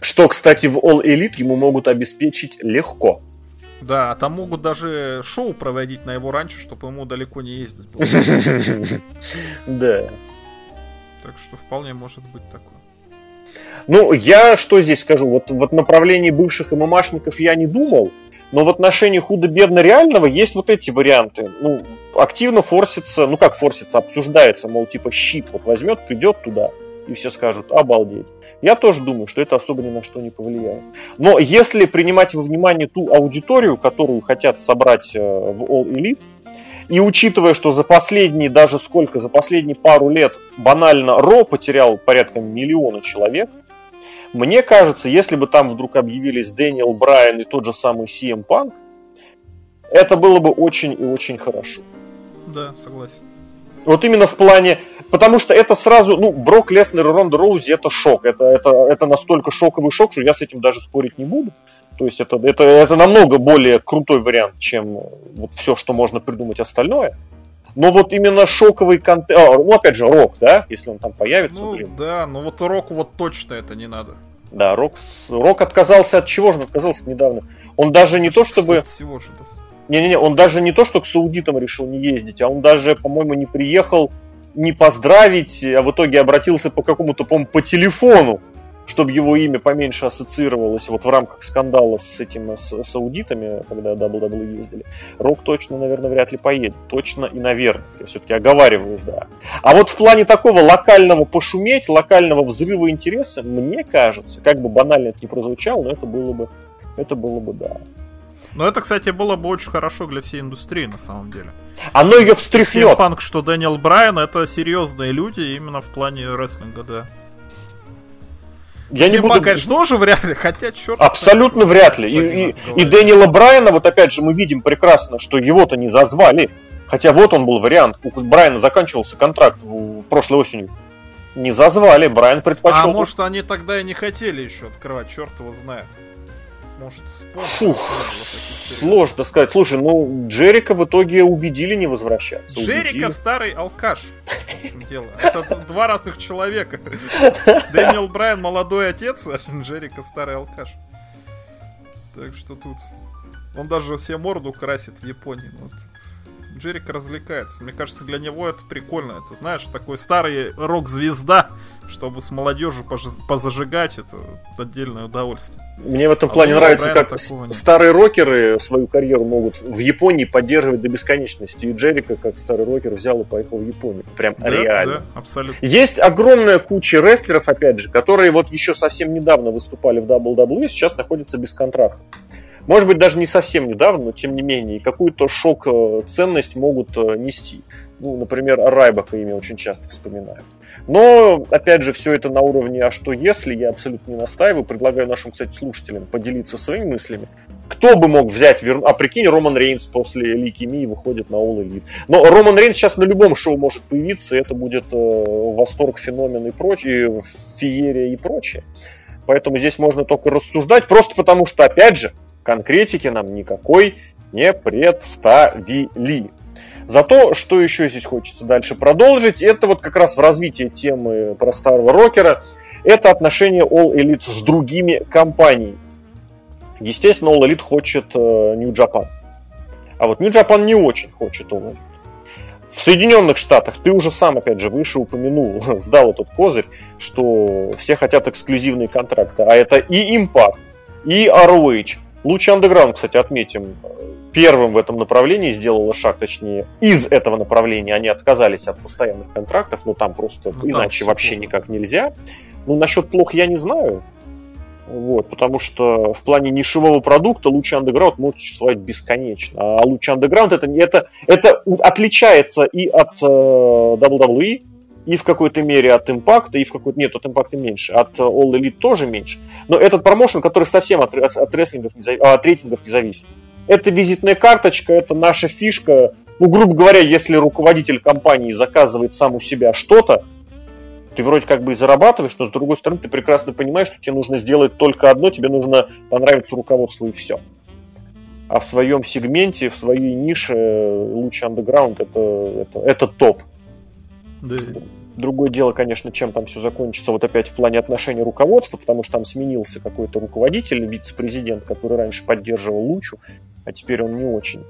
Что, кстати, в All Elite ему могут обеспечить легко. Да, а там могут даже шоу проводить на его раньше, чтобы ему далеко не ездить было. (laughs) Да. Так что вполне может быть такое. Ну, я что здесь скажу? Вот в направлении бывших ММАшников я не думал, но в отношении худо-бедно реального есть вот эти варианты. Ну, активно форсится, ну как форсится, обсуждается, мол, типа щит вот возьмет, придет туда, и все скажут, обалдеть. Я тоже думаю, что это особо ни на что не повлияет. Но если принимать во внимание ту аудиторию, которую хотят собрать э, в All Elite, и учитывая, что за последние, даже сколько, за последние пару лет банально Ро потерял порядка миллиона человек, мне кажется, если бы там вдруг объявились Дэниел Брайан и тот же самый CM Punk, это было бы очень и очень хорошо. Да, согласен. Вот именно в плане Потому что это сразу, ну, Брок Леснер и Ронда Роузи это шок. Это, это, это настолько шоковый шок, что я с этим даже спорить не буду. То есть это, это, это намного более крутой вариант, чем вот все, что можно придумать остальное. Но вот именно шоковый контент... А, ну, опять же, Рок, да? Если он там появится, ну, блин. Да, но вот Року вот точно это не надо. Да, Рок, Рок отказался от чего же он отказался недавно? Он даже не то, чтобы... Всего же, Не-не-не, он даже не то, что к саудитам решил не ездить, а он даже, по-моему, не приехал не поздравить, а в итоге обратился по какому-то, по по телефону, чтобы его имя поменьше ассоциировалось вот в рамках скандала с этим с, с аудитами, когда WWE ездили. Рок точно, наверное, вряд ли поедет. Точно и наверное. Я все-таки оговариваюсь, да. А вот в плане такого локального пошуметь, локального взрыва интереса, мне кажется, как бы банально это не прозвучало, но это было бы, это было бы, да. Но это, кстати, было бы очень хорошо для всей индустрии, на самом деле. Оно ее встряхнет. Панк, что Дэниел Брайан, это серьезные люди именно в плане рестлинга, да. Я не буду... конечно, тоже вряд ли, хотя черт. Абсолютно знает, вряд ли. И, и, и Дэниела Брайана, вот опять же, мы видим прекрасно, что его-то не зазвали. Хотя вот он был вариант. У Брайана заканчивался контракт в прошлой осенью. Не зазвали, Брайан предпочел. А может они тогда и не хотели еще открывать, черт его знает. Может, Фух, сложно сказать. Слушай, ну, Джерика в итоге убедили не возвращаться. Джерика убедили. старый алкаш. (laughs) дело. Это два разных человека. (laughs) Дэниел Брайан молодой отец, а Джерика старый алкаш. Так что тут... Он даже себе морду красит в Японии. Вот. Джерик развлекается. Мне кажется, для него это прикольно. Это, знаешь, такой старый рок-звезда, чтобы с молодежью позажигать, это отдельное удовольствие. Мне в этом а плане нравится, как старые рокеры свою карьеру могут в Японии поддерживать до бесконечности. И Джерика, как старый рокер, взял и поехал в Японию. Прям да, реально. Да, абсолютно. Есть огромная куча рестлеров, опять же, которые вот еще совсем недавно выступали в WWE, сейчас находятся без контракта. Может быть, даже не совсем недавно, но тем не менее, какую-то шок-ценность могут э, нести. Ну, например, Райбака имя очень часто вспоминают. Но, опять же, все это на уровне «а что если?» я абсолютно не настаиваю. Предлагаю нашим, кстати, слушателям поделиться своими мыслями. Кто бы мог взять, вер... а прикинь, Роман Рейнс после Ликемии выходит на All Elite. Но Роман Рейнс сейчас на любом шоу может появиться, и это будет э, восторг, феномен и прочее, феерия и прочее. Поэтому здесь можно только рассуждать, просто потому что, опять же, конкретики нам никакой не представили. Зато, что еще здесь хочется дальше продолжить, это вот как раз в развитии темы про старого рокера, это отношение All Elite с другими компаниями. Естественно, All Elite хочет э, New Japan. А вот New Japan не очень хочет All Elite. В Соединенных Штатах ты уже сам, опять же, выше упомянул, (laughs) сдал этот козырь, что все хотят эксклюзивные контракты. А это и Impact, и ROH. Луч Underground, кстати, отметим, первым в этом направлении сделала шаг, точнее, из этого направления. Они отказались от постоянных контрактов, но там просто ну, иначе вообще плохо. никак нельзя. Ну, насчет плохо я не знаю. Вот, потому что в плане нишевого продукта луч Underground может существовать бесконечно. А луч Underground это, это, это отличается и от э, WWE, и в какой-то мере от Impact, и в какой-то... Нет, от Impact меньше, от All Elite тоже меньше. Но этот промоушен, который совсем от, от, рестлингов не, от рейтингов не зависит. Это визитная карточка, это наша фишка. Ну, грубо говоря, если руководитель компании заказывает сам у себя что-то, ты вроде как бы и зарабатываешь, но с другой стороны ты прекрасно понимаешь, что тебе нужно сделать только одно, тебе нужно понравиться руководству и все. А в своем сегменте, в своей нише лучше андеграунд это, это, это топ. Да. Другое дело, конечно, чем там все закончится вот опять в плане отношений руководства, потому что там сменился какой-то руководитель, вице-президент, который раньше поддерживал Лучу, а теперь он не очень.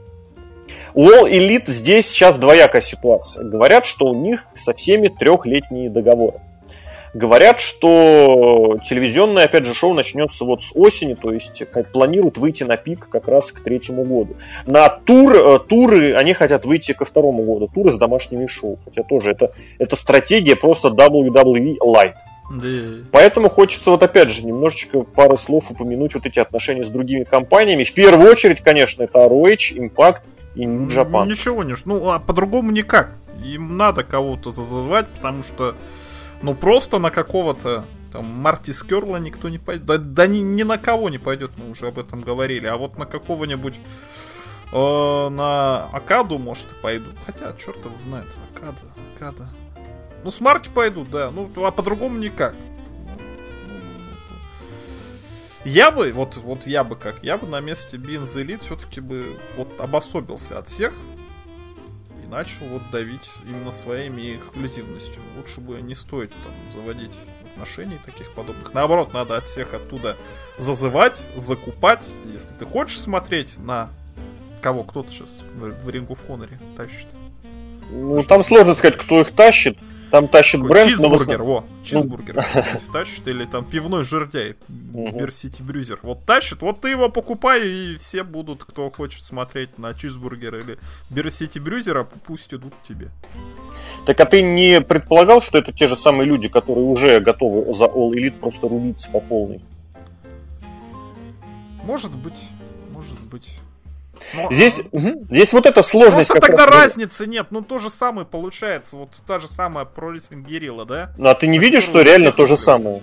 У Elite здесь сейчас двоякая ситуация. Говорят, что у них со всеми трехлетние договоры. Говорят, что телевизионное, опять же, шоу начнется вот с осени, то есть планируют выйти на пик как раз к третьему году. На тур, э, туры они хотят выйти ко второму году, туры с домашними шоу. Хотя тоже это, это стратегия просто WWE Light. Да. Поэтому хочется вот опять же немножечко пары слов упомянуть вот эти отношения с другими компаниями. В первую очередь, конечно, это ROH, Impact и New Japan. Ничего не, ну а по-другому никак. Им надо кого-то зазывать, потому что ну просто на какого-то там Марти Скерла никто не пойдет. Да, да ни, ни на кого не пойдет, мы уже об этом говорили. А вот на какого-нибудь э, на Акаду, может, и пойду. Хотя, черт его знает, Акада, Акада. Ну, с Марти пойдут, да. Ну, а по-другому никак. Я бы, вот, вот я бы как, я бы на месте Бинза Элит все-таки бы вот обособился от всех и начал вот давить именно своими эксклюзивностью. Лучше бы не стоит там заводить отношений таких подобных. Наоборот, надо от всех оттуда зазывать, закупать. Если ты хочешь смотреть на кого кто-то сейчас в, в рингу в Хоноре тащит. Ну, там сложно сказать, кто их тащит. Там тащит Какой? бренд. Чизбургер, во, ну. чизбургер (laughs) тащит, или там пивной жердяй, Берсити Брюзер. Вот тащит, вот ты его покупай, и все будут, кто хочет смотреть на чизбургер или Берсити Брюзера, пусть идут к тебе. Так а ты не предполагал, что это те же самые люди, которые уже готовы за All Elite просто рубиться по полной? Может быть, может быть. Но, здесь, а... угу, здесь вот эта сложность. Просто тогда раз... разницы нет. Ну, то же самое получается. Вот та же самая про Рестлинг Герилла, да? Ну, а ты не видишь, что реально то же самое?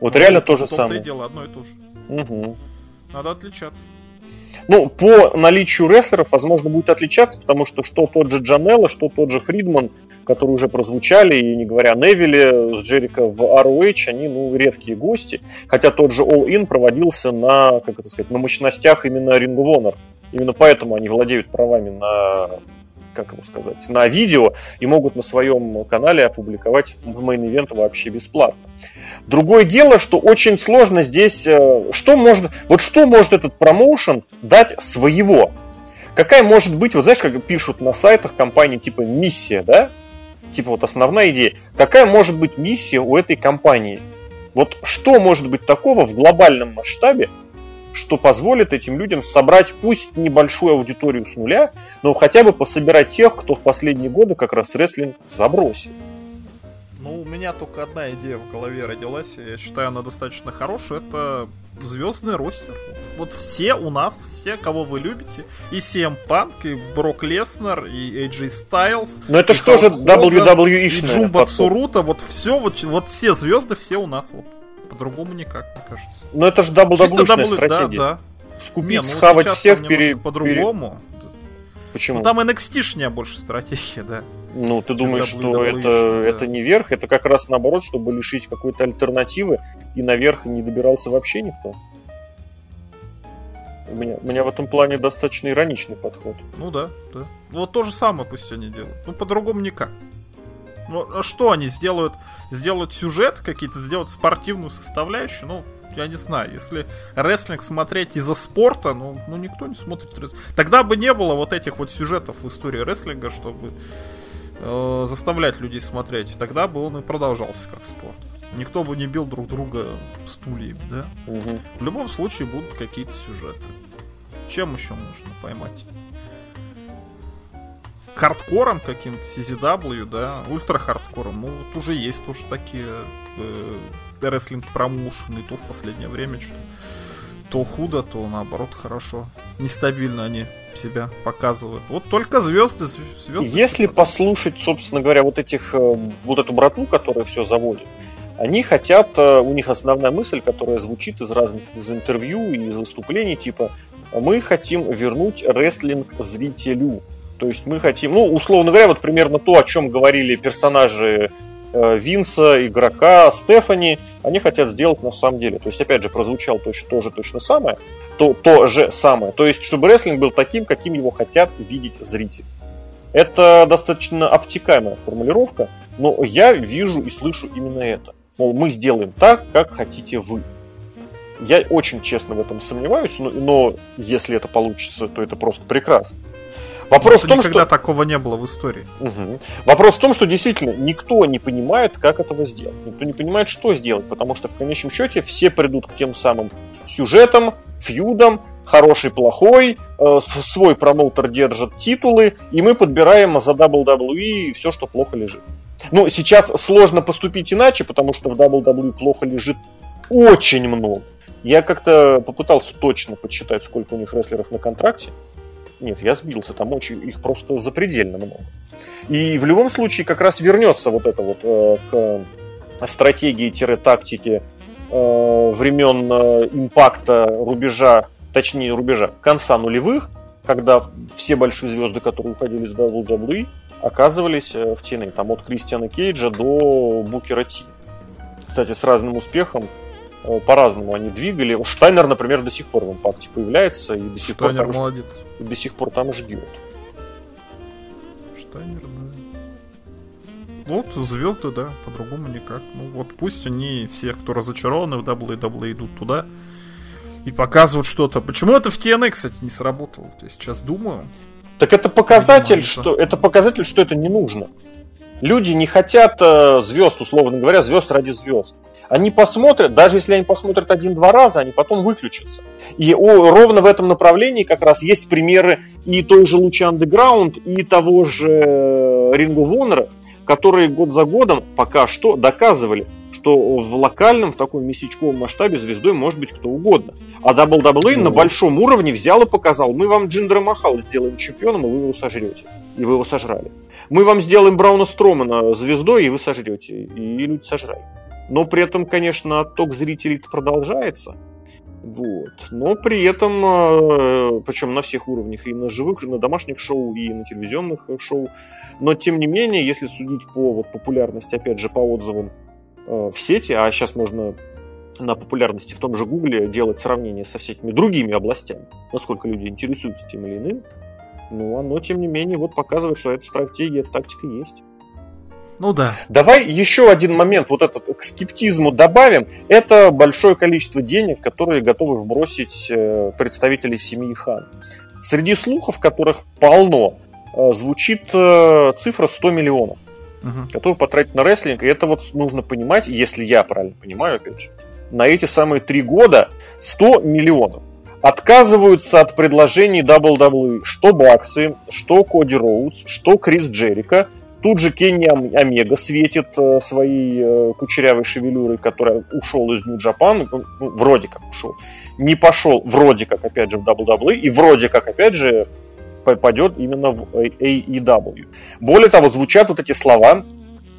Вот ну, реально то же самое. дело одно и то же. Угу. Надо отличаться. Ну, по наличию рестлеров, возможно, будет отличаться, потому что что тот же Джанелло, что тот же Фридман, которые уже прозвучали, и не говоря Невиле с Джерика в ROH, они, ну, редкие гости. Хотя тот же All In проводился на, как это сказать, на мощностях именно Ring of Honor. Именно поэтому они владеют правами на как его сказать, на видео и могут на своем канале опубликовать main event вообще бесплатно. Другое дело, что очень сложно здесь, э, что может, вот что может этот промоушен дать своего? Какая может быть, вот знаешь, как пишут на сайтах компании типа миссия, да? Типа вот основная идея. Какая может быть миссия у этой компании? Вот что может быть такого в глобальном масштабе, что позволит этим людям собрать пусть небольшую аудиторию с нуля, но хотя бы пособирать тех, кто в последние годы как раз рестлинг забросил. Ну, у меня только одна идея в голове родилась, я считаю, она достаточно хорошая, это звездный ростер. Вот все у нас, все, кого вы любите, и CM Punk, и Брок Леснер, и AJ Styles. Но это что же WWE И Джумба Цурута, вот все, вот, вот все звезды, все у нас. Вот по-другому никак, мне кажется. Но это же WWE-шная стратегия. Да, да. Скупить, Не, ну, схавать всех, пере... по-другому. Пере... Почему? Ну, там NXT-шная больше стратегия, да. Ну, ты думаешь, что это, да. это не верх? Это как раз наоборот, чтобы лишить какой-то альтернативы, и наверх не добирался вообще никто? У меня, у меня в этом плане достаточно ироничный подход. Ну да, да. Вот то же самое пусть они делают. Ну, по-другому никак. Ну, а что они сделают? Сделают сюжет какие-то, сделают спортивную составляющую? Ну, я не знаю, если рестлинг смотреть из-за спорта, ну, ну никто не смотрит рестлинг. Тогда бы не было вот этих вот сюжетов в истории рестлинга, чтобы э, заставлять людей смотреть. Тогда бы он и продолжался как спорт. Никто бы не бил друг друга стульями, да? Мгм. В любом случае будут какие-то сюжеты. Чем еще можно поймать? Хардкором каким-то, CZW, да, ультра-хардкором, ну, вот уже есть тоже такие э, рестлинг промоушены, то в последнее время что то худо, то наоборот хорошо. Нестабильно они себя показывают. Вот только звезды, звезды. Если послушать, собственно говоря, вот этих, э, вот эту братву, которая все заводит, они хотят, э, у них основная мысль, которая звучит из разных из интервью и из выступлений, типа, мы хотим вернуть рестлинг зрителю. То есть мы хотим, ну, условно говоря, вот примерно то, о чем говорили персонажи э, Винса, игрока, Стефани, они хотят сделать на самом деле. То есть, опять же, прозвучало точно, тоже точно самое, то, то же самое. То есть, чтобы рестлинг был таким, каким его хотят видеть зрители. Это достаточно обтекаемая формулировка, но я вижу и слышу именно это. Мол, мы сделаем так, как хотите вы. Я очень честно в этом сомневаюсь, но, но если это получится, то это просто прекрасно. Вопрос в том, никогда что... такого не было в истории. Мгм. Вопрос в том, что действительно никто не понимает, как этого сделать. Никто не понимает, что сделать, потому что в конечном счете все придут к тем самым сюжетам, фьюдам, хороший, плохой, э, свой промоутер держит титулы, и мы подбираем за WWE все, что плохо лежит. Ну, сейчас сложно поступить иначе, потому что в WWE плохо лежит очень много. Я как-то попытался точно подсчитать, сколько у них рестлеров на контракте. Нет, я сбился, там очень, их просто запредельно много. И в любом случае как раз вернется вот это вот э, к стратегии-тактике э, времен э, импакта рубежа, точнее рубежа конца нулевых, когда все большие звезды, которые уходили из WWE, оказывались э, в TNA. Там от Кристиана Кейджа до Букера Ти. Кстати, с разным успехом. По-разному они двигали. Штайнер, например, до сих пор в импакте появляется и до сих пор Штайнер там, ж- молодец. и до сих пор там ждет. Штайнер, да. Вот звезды, да, по-другому никак. Ну вот пусть они все, кто разочарованы в WWE, идут туда и показывают что-то. Почему это в TNA, кстати, не сработало? Я сейчас думаю. Так это показатель, что это показатель, что это не нужно. Люди не хотят э, звезд, условно говоря, звезд ради звезд. Они посмотрят, даже если они посмотрят один-два раза, они потом выключатся. И о, ровно в этом направлении как раз есть примеры и той же Лучи Underground, и того же Рингу Вонера, которые год за годом пока что доказывали, что в локальном, в таком месячковом масштабе звездой может быть кто угодно. А WWE Ну. на большом уровне взял и показал, мы вам Джиндера Махала сделаем чемпионом, и вы его сожрете. И вы его сожрали. Мы вам сделаем Брауна Стромана звездой, и вы сожрете. И люди сожрали. Но при этом, конечно, отток зрителей продолжается. Вот. Но при этом, э, причем на всех уровнях, и на живых, и на домашних шоу, и на телевизионных э, шоу. Но тем не менее, если судить по вот, популярности, опять же, по отзывам э, в сети, а сейчас можно на популярности в том же Гугле делать сравнение со всякими другими областями, насколько люди интересуются тем или иным, ну, оно, тем не менее, вот показывает, что эта стратегия, эта тактика есть. Ну да. Давай еще один момент вот этот к скептизму добавим. Это большое количество денег, которые готовы вбросить э, представители семьи Хан. Среди слухов, которых полно, э, звучит э, цифра 100 миллионов, Мгм. готовы потратить на рестлинг. И это вот нужно понимать, если я правильно понимаю, опять же, на эти самые три года 100 миллионов. Отказываются от предложений WWE, что Баксы, что Коди Роуз, что Крис Джерика, Тут же Кенни Ом- Омега светит э, своей э, кучерявой шевелюрой, которая ушел из ну, вроде как ушел. Не пошел, вроде как, опять же, в WWE, и вроде как, опять же, попадет именно в AEW. Более того, звучат вот эти слова,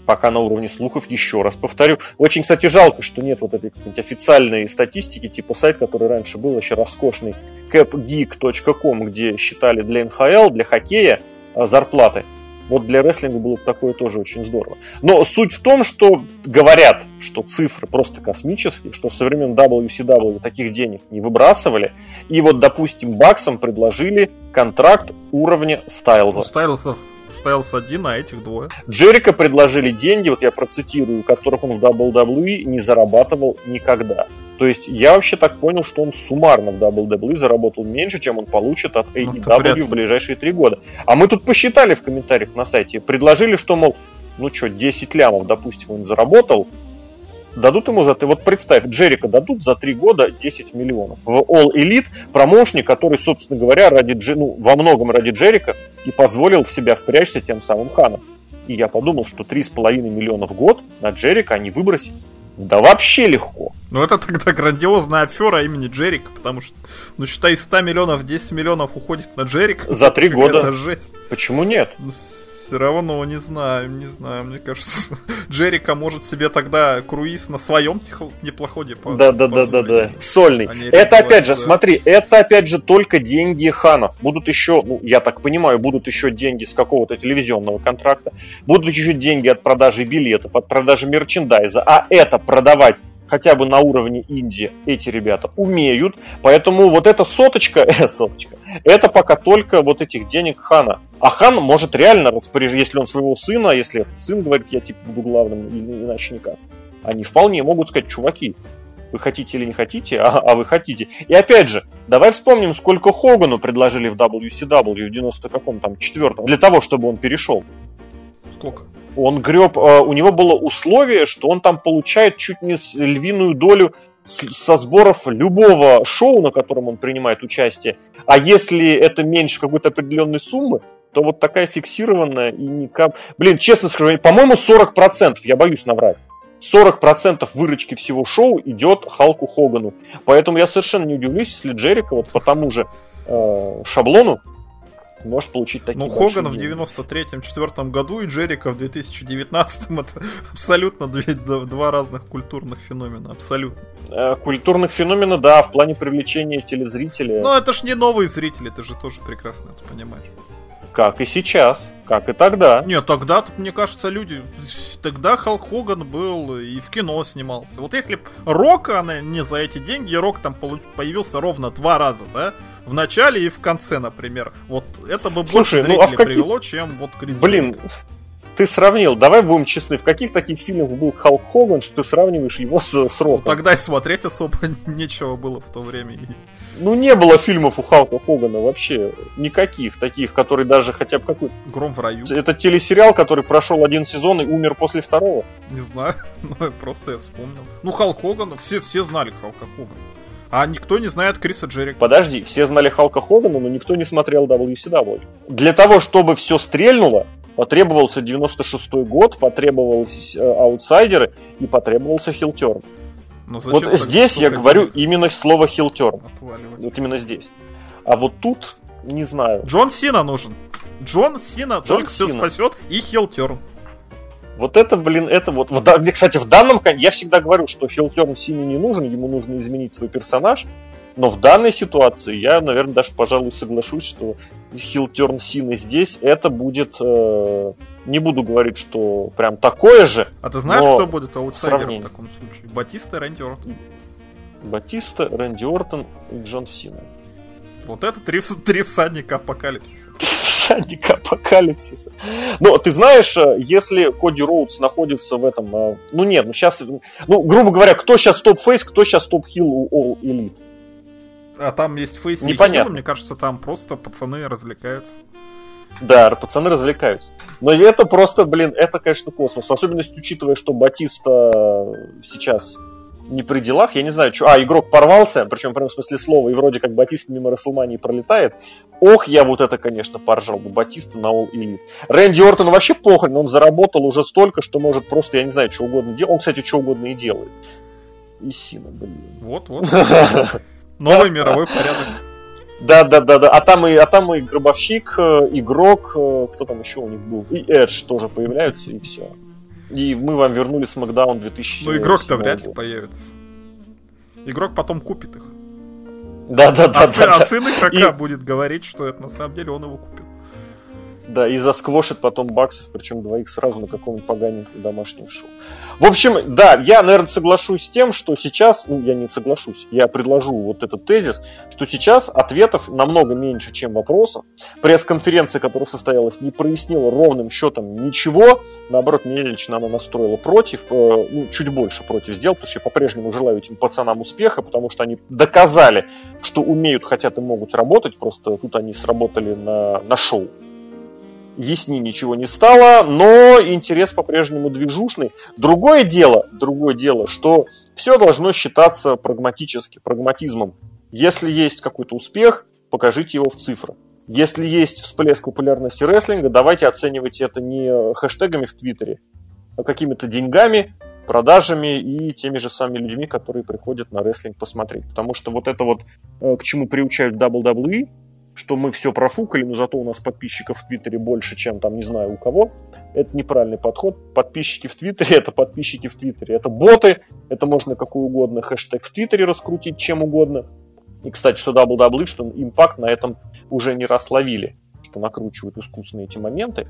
пока на уровне слухов, еще раз повторю. Очень, кстати, жалко, что нет вот этой какой-нибудь официальной статистики, типа сайт, который раньше был еще роскошный, capgeek.com, где считали для НХЛ, для хоккея э, зарплаты. Вот для рестлинга было бы такое тоже очень здорово. Но суть в том, что говорят, что цифры просто космические, что со времен WCW таких денег не выбрасывали. И вот, допустим, Баксам предложили контракт уровня У Стайлза. Стайлсов Стайлс один, а этих двое. Джерика предложили деньги, вот я процитирую, которых он в WWE не зарабатывал никогда. То есть я вообще так понял, что он суммарно в WWE заработал меньше, чем он получит от AEW ну, в ближайшие три года. А мы тут посчитали в комментариях на сайте, предложили, что, мол, ну что, 10 лямов, допустим, он заработал, дадут ему за... Вот представь, Джерика дадут за три года 10 миллионов. В All Elite промоушник, который, собственно говоря, ради, ну, во многом ради Джерика и позволил в себя впрячься тем самым Ханом. И я подумал, что 3,5 миллиона в год на Джерика они выбросят. Да вообще легко. Ну это тогда грандиозная афера имени Джерика, потому что, ну считай, 100 миллионов, 10 миллионов уходит на Джерика. За три года. Жесть. Почему нет? Ну, все равно не знаю, не знаю, мне кажется, (laughs) Джерика может себе тогда круиз на своем неплоходе Да, да, да, да, да. Сольный. Это опять же, смотри, это опять же только деньги ханов. Будут еще, ну, я так понимаю, будут еще деньги с какого-то телевизионного контракта, будут еще деньги от продажи билетов, от продажи мерчендайза, а это продавать хотя бы на уровне Индии эти ребята умеют. Поэтому вот эта соточка, (laughs) соточка, это пока только вот этих денег Хана. А Хан может реально распоряжаться, если он своего сына, если этот сын говорит, я типа буду главным, иначе никак. Они вполне могут сказать, чуваки, вы хотите или не хотите, а, а вы хотите. И опять же, давай вспомним, сколько Хогану предложили в WCW в 90 каком там четвертом, для того, чтобы он перешел. Сколько? Он греб, э, у него было условие, что он там получает чуть не львиную долю со сборов любого шоу, на котором он принимает участие. А если это меньше какой-то определенной суммы, то вот такая фиксированная и никак... Блин, честно скажу, по-моему, 40%, я боюсь наврать. 40% выручки всего шоу идет Халку Хогану. Поэтому я совершенно не удивлюсь, если Джерика вот по тому же э, шаблону может получить такие Ну, Хоган в 93-4 году и Джерика в 2019 (laughs) это абсолютно две, два разных культурных феномена, абсолютно. Э, культурных феномена, да, в плане привлечения телезрителей. Но это ж не новые зрители, ты же тоже прекрасно это понимаешь. Как и сейчас, как и тогда. Нет, тогда, мне кажется, люди... Тогда Халк Хоган был и в кино снимался. Вот если Рок, она не за эти деньги, Рок там появился ровно два раза, да? В начале и в конце, например. Вот это бы Слушай, больше ну, а в каких... привело, чем вот Крис Блин, ты сравнил, давай будем честны, в каких таких фильмах был Халк Хоган, что ты сравниваешь его с, с Роком? Ну, тогда и смотреть особо (laughs) нечего было в то время. Ну, не было фильмов у Халка Хогана вообще. Никаких таких, которые даже хотя бы какой-то... Гром в раю. Это телесериал, который прошел один сезон и умер после второго. Не знаю, (laughs) но просто я вспомнил. Ну, Халк Хоган, все, все знали Халка Хогана. А никто не знает Криса Джерика. Подожди, все знали Халка Хогана, но никто не смотрел WCW. Для того, чтобы все стрельнуло, потребовался 96 год, потребовались э, аутсайдеры и потребовался хилтерн. Но вот здесь я говорю денег? именно слово хилтерн. Вот именно здесь. А вот тут не знаю. Джон Сина нужен. Джон Сина Джон только Сина. все спасет и хилтерн. Вот это, блин, это вот... В, кстати, в данном... Я всегда говорю, что хилтерн Сине не нужен, ему нужно изменить свой персонаж. Но в данной ситуации я, наверное, даже, пожалуй, соглашусь, что хилтерн Сины здесь это будет... Э, не буду говорить, что прям такое же. А ты знаешь, кто будет аутсайдером в таком случае? Батиста, Рэнди Ортон. Батиста, Рэнди Ортон и Джон Сина. Вот это три, (laughs) три всадника апокалипсиса. Всадника апокалипсиса. Но ты знаешь, э, если Коди Роудс находится в этом... Э, ну нет, ну сейчас... Ну, грубо говоря, кто сейчас top face, кто сейчас top heel у All Elite? А там есть face heel, мне кажется, там просто пацаны развлекаются. Да, пацаны развлекаются. Но это просто, блин, это, конечно, космос. Особенность, учитывая, что Батиста сейчас не при делах, я не знаю, что... А, игрок порвался, причем прям в смысле слова, и вроде как Батист мимо Расселмании пролетает. Ох, я вот это, конечно, поржал бы Батиста на All Elite. Рэнди Ортон вообще похрен, он заработал уже столько, что может просто, я не знаю, что угодно делать. Он, кстати, что угодно и делает. И Сина, блин. Вот, вот. (laughs) Новый мировой порядок. (laughs) Да, да, да, да. А там и, а там и гробовщик, э, игрок, э, кто там еще у них был, и Эдж тоже появляются, и все. И мы вам вернули Смакдаун 2000. Ну, игрок-то вряд ли появится. Игрок потом купит их. Да, да, да. А, да, сын, а сын игрока и... будет говорить, что это на самом деле он его купил. Да, и засквошит потом баксов, причем двоих сразу на каком-нибудь поганеньком домашнем шоу. В общем, да, я, наверное, соглашусь с тем, что сейчас, ну, я не соглашусь, я предложу вот этот тезис, что сейчас ответов намного меньше, чем вопросов. Пресс-конференция, которая состоялась, не прояснила ровным счетом ничего. Наоборот, меня лично она настроила против, э, ну, чуть больше против сделал, потому что я по-прежнему желаю этим пацанам успеха, потому что они доказали, что умеют, хотят и могут работать, просто тут они сработали на, на шоу ясней ничего не стало, но интерес по-прежнему движушный. Другое дело, другое дело, что все должно считаться прагматически, прагматизмом. Если есть какой-то успех, покажите его в цифрах. Если есть всплеск популярности рестлинга, давайте оценивать это не хэштегами в Твиттере, а какими-то деньгами, продажами и теми же самыми людьми, которые приходят на рестлинг посмотреть. Потому что вот это вот, э, к чему приучают WWE, что мы все профукали, но зато у нас подписчиков в Твиттере больше, чем там не знаю у кого. Это неправильный подход. Подписчики в Твиттере это подписчики в Твиттере. Это боты, это можно какой угодно хэштег в Твиттере раскрутить, чем угодно. И, кстати, что WWE, что импакт на этом уже не раз ловили, что накручивают искусственные эти моменты.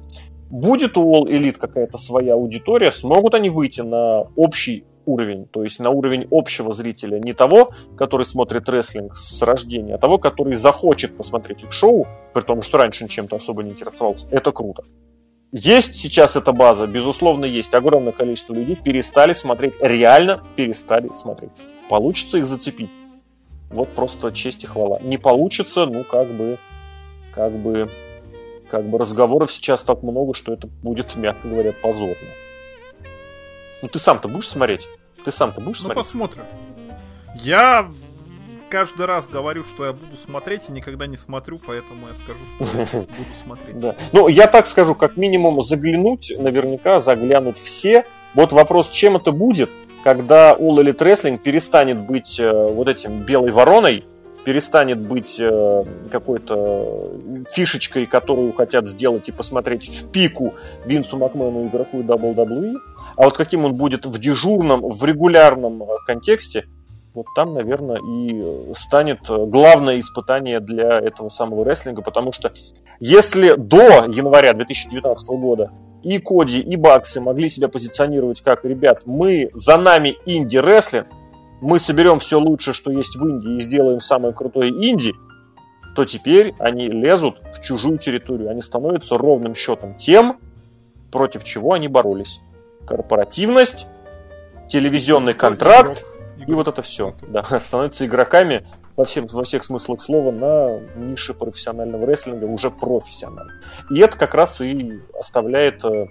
Будет у All Elite какая-то своя аудитория, смогут они выйти на общий уровень, то есть на уровень общего зрителя, не того, который смотрит рестлинг с рождения, а того, который захочет посмотреть их шоу, при том, что раньше чем-то особо не интересовался. Это круто. Есть сейчас эта база, безусловно, есть. Огромное количество людей перестали смотреть, реально перестали смотреть. Получится их зацепить. Вот просто честь и хвала. Не получится, ну, как бы, как бы, как бы разговоров сейчас так много, что это будет, мягко говоря, позорно. Ну, ты сам-то будешь смотреть? Ты сам-то будешь ну, смотреть? Ну, посмотрим. Я каждый раз говорю, что я буду смотреть, и никогда не смотрю, поэтому я скажу, что (laughs) буду смотреть. Да. Ну, я так скажу, как минимум заглянуть, наверняка заглянут все. Вот вопрос, чем это будет, когда All Elite Wrestling перестанет быть э, вот этим белой вороной, перестанет быть э, какой-то фишечкой, которую хотят сделать и посмотреть в пику Винсу Макмену, игроку WWE, а вот каким он будет в дежурном, в регулярном э, контексте, вот там, наверное, и э, станет главное испытание для этого самого рестлинга, потому что если до января 2019 года и Коди, и Баксы могли себя позиционировать как, ребят, мы за нами инди-рестлинг, мы соберем все лучшее, что есть в Индии, и сделаем самое крутое инди, то теперь они лезут в чужую территорию. Они становятся ровным счетом тем, против чего они боролись корпоративность, телевизионный контракт игрок, и вот это все. Да, (laughs) становятся игроками во, всем, во всех смыслах слова на нише профессионального рестлинга, уже профессионально. И это как раз и оставляет э,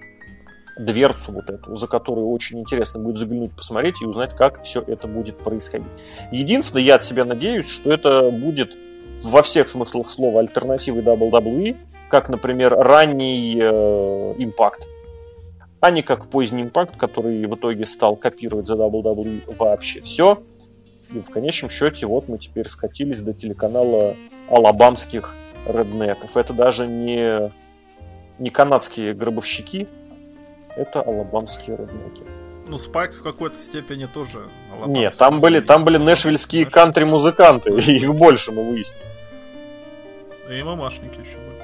дверцу вот эту, за которую очень интересно будет заглянуть, посмотреть и узнать, как все это будет происходить. Единственное, я от себя надеюсь, что это будет во всех смыслах слова альтернативой WWE, как, например, ранний э, импакт, а не как поздний импакт, который в итоге стал копировать за WWE вообще все. И в конечном счете вот мы теперь скатились до телеканала алабамских реднеков. Это даже не, не канадские гробовщики, это алабамские реднеки. Ну, Спайк в какой-то степени тоже Нет, там были, там были нэшвильские кантри-музыканты, (laughs) их больше мы выяснили. И мамашники еще были.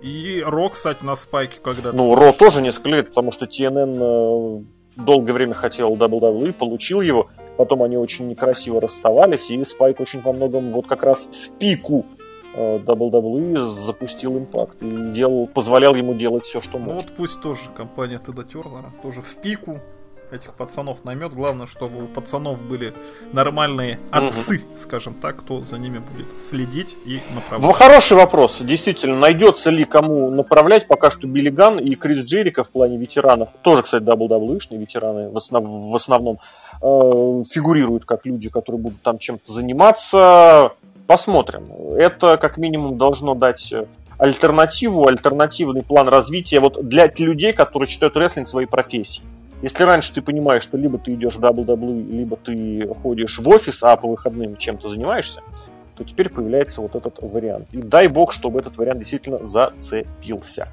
И Ро, кстати, на спайке когда-то. Ну, Ро тоже несколько лет, потому что TNN э, долгое время хотел WWE, получил его. Потом они очень некрасиво расставались, и Спайк очень во многом вот как раз в пику э, WWE запустил импакт и делал, позволял ему делать все, что ну, может. вот пусть тоже компания Теда Тернера тоже в пику этих пацанов наймет. Главное, чтобы у пацанов были нормальные отцы, угу. скажем так, кто за ними будет следить и направлять. Хороший вопрос. Действительно, найдется ли кому направлять? Пока что Билли Ган и Крис Джерика в плане ветеранов, тоже, кстати, WWE-шные ветераны в, основ, в основном, э, фигурируют как люди, которые будут там чем-то заниматься. Посмотрим. Это, как минимум, должно дать альтернативу, альтернативный план развития вот для людей, которые считают рестлинг своей профессией. Если раньше ты понимаешь, что либо ты идешь в WWE, либо ты ходишь в офис, а по выходным чем-то занимаешься, то теперь появляется вот этот вариант. И дай бог, чтобы этот вариант действительно зацепился.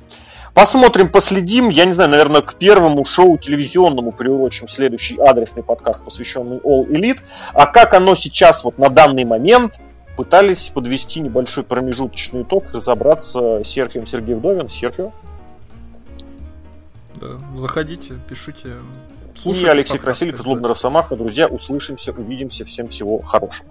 Посмотрим, последим. Я не знаю, наверное, к первому шоу телевизионному приурочим следующий адресный подкаст, посвященный All Elite. А как оно сейчас, вот на данный момент, пытались подвести небольшой промежуточный итог, разобраться с Серхием Сергеем Вдовин. Серхио. Да, заходите, пишите. Слушайте, И Алексей Красильников, Злобный Росомаха. Друзья, услышимся, увидимся. Всем всего хорошего.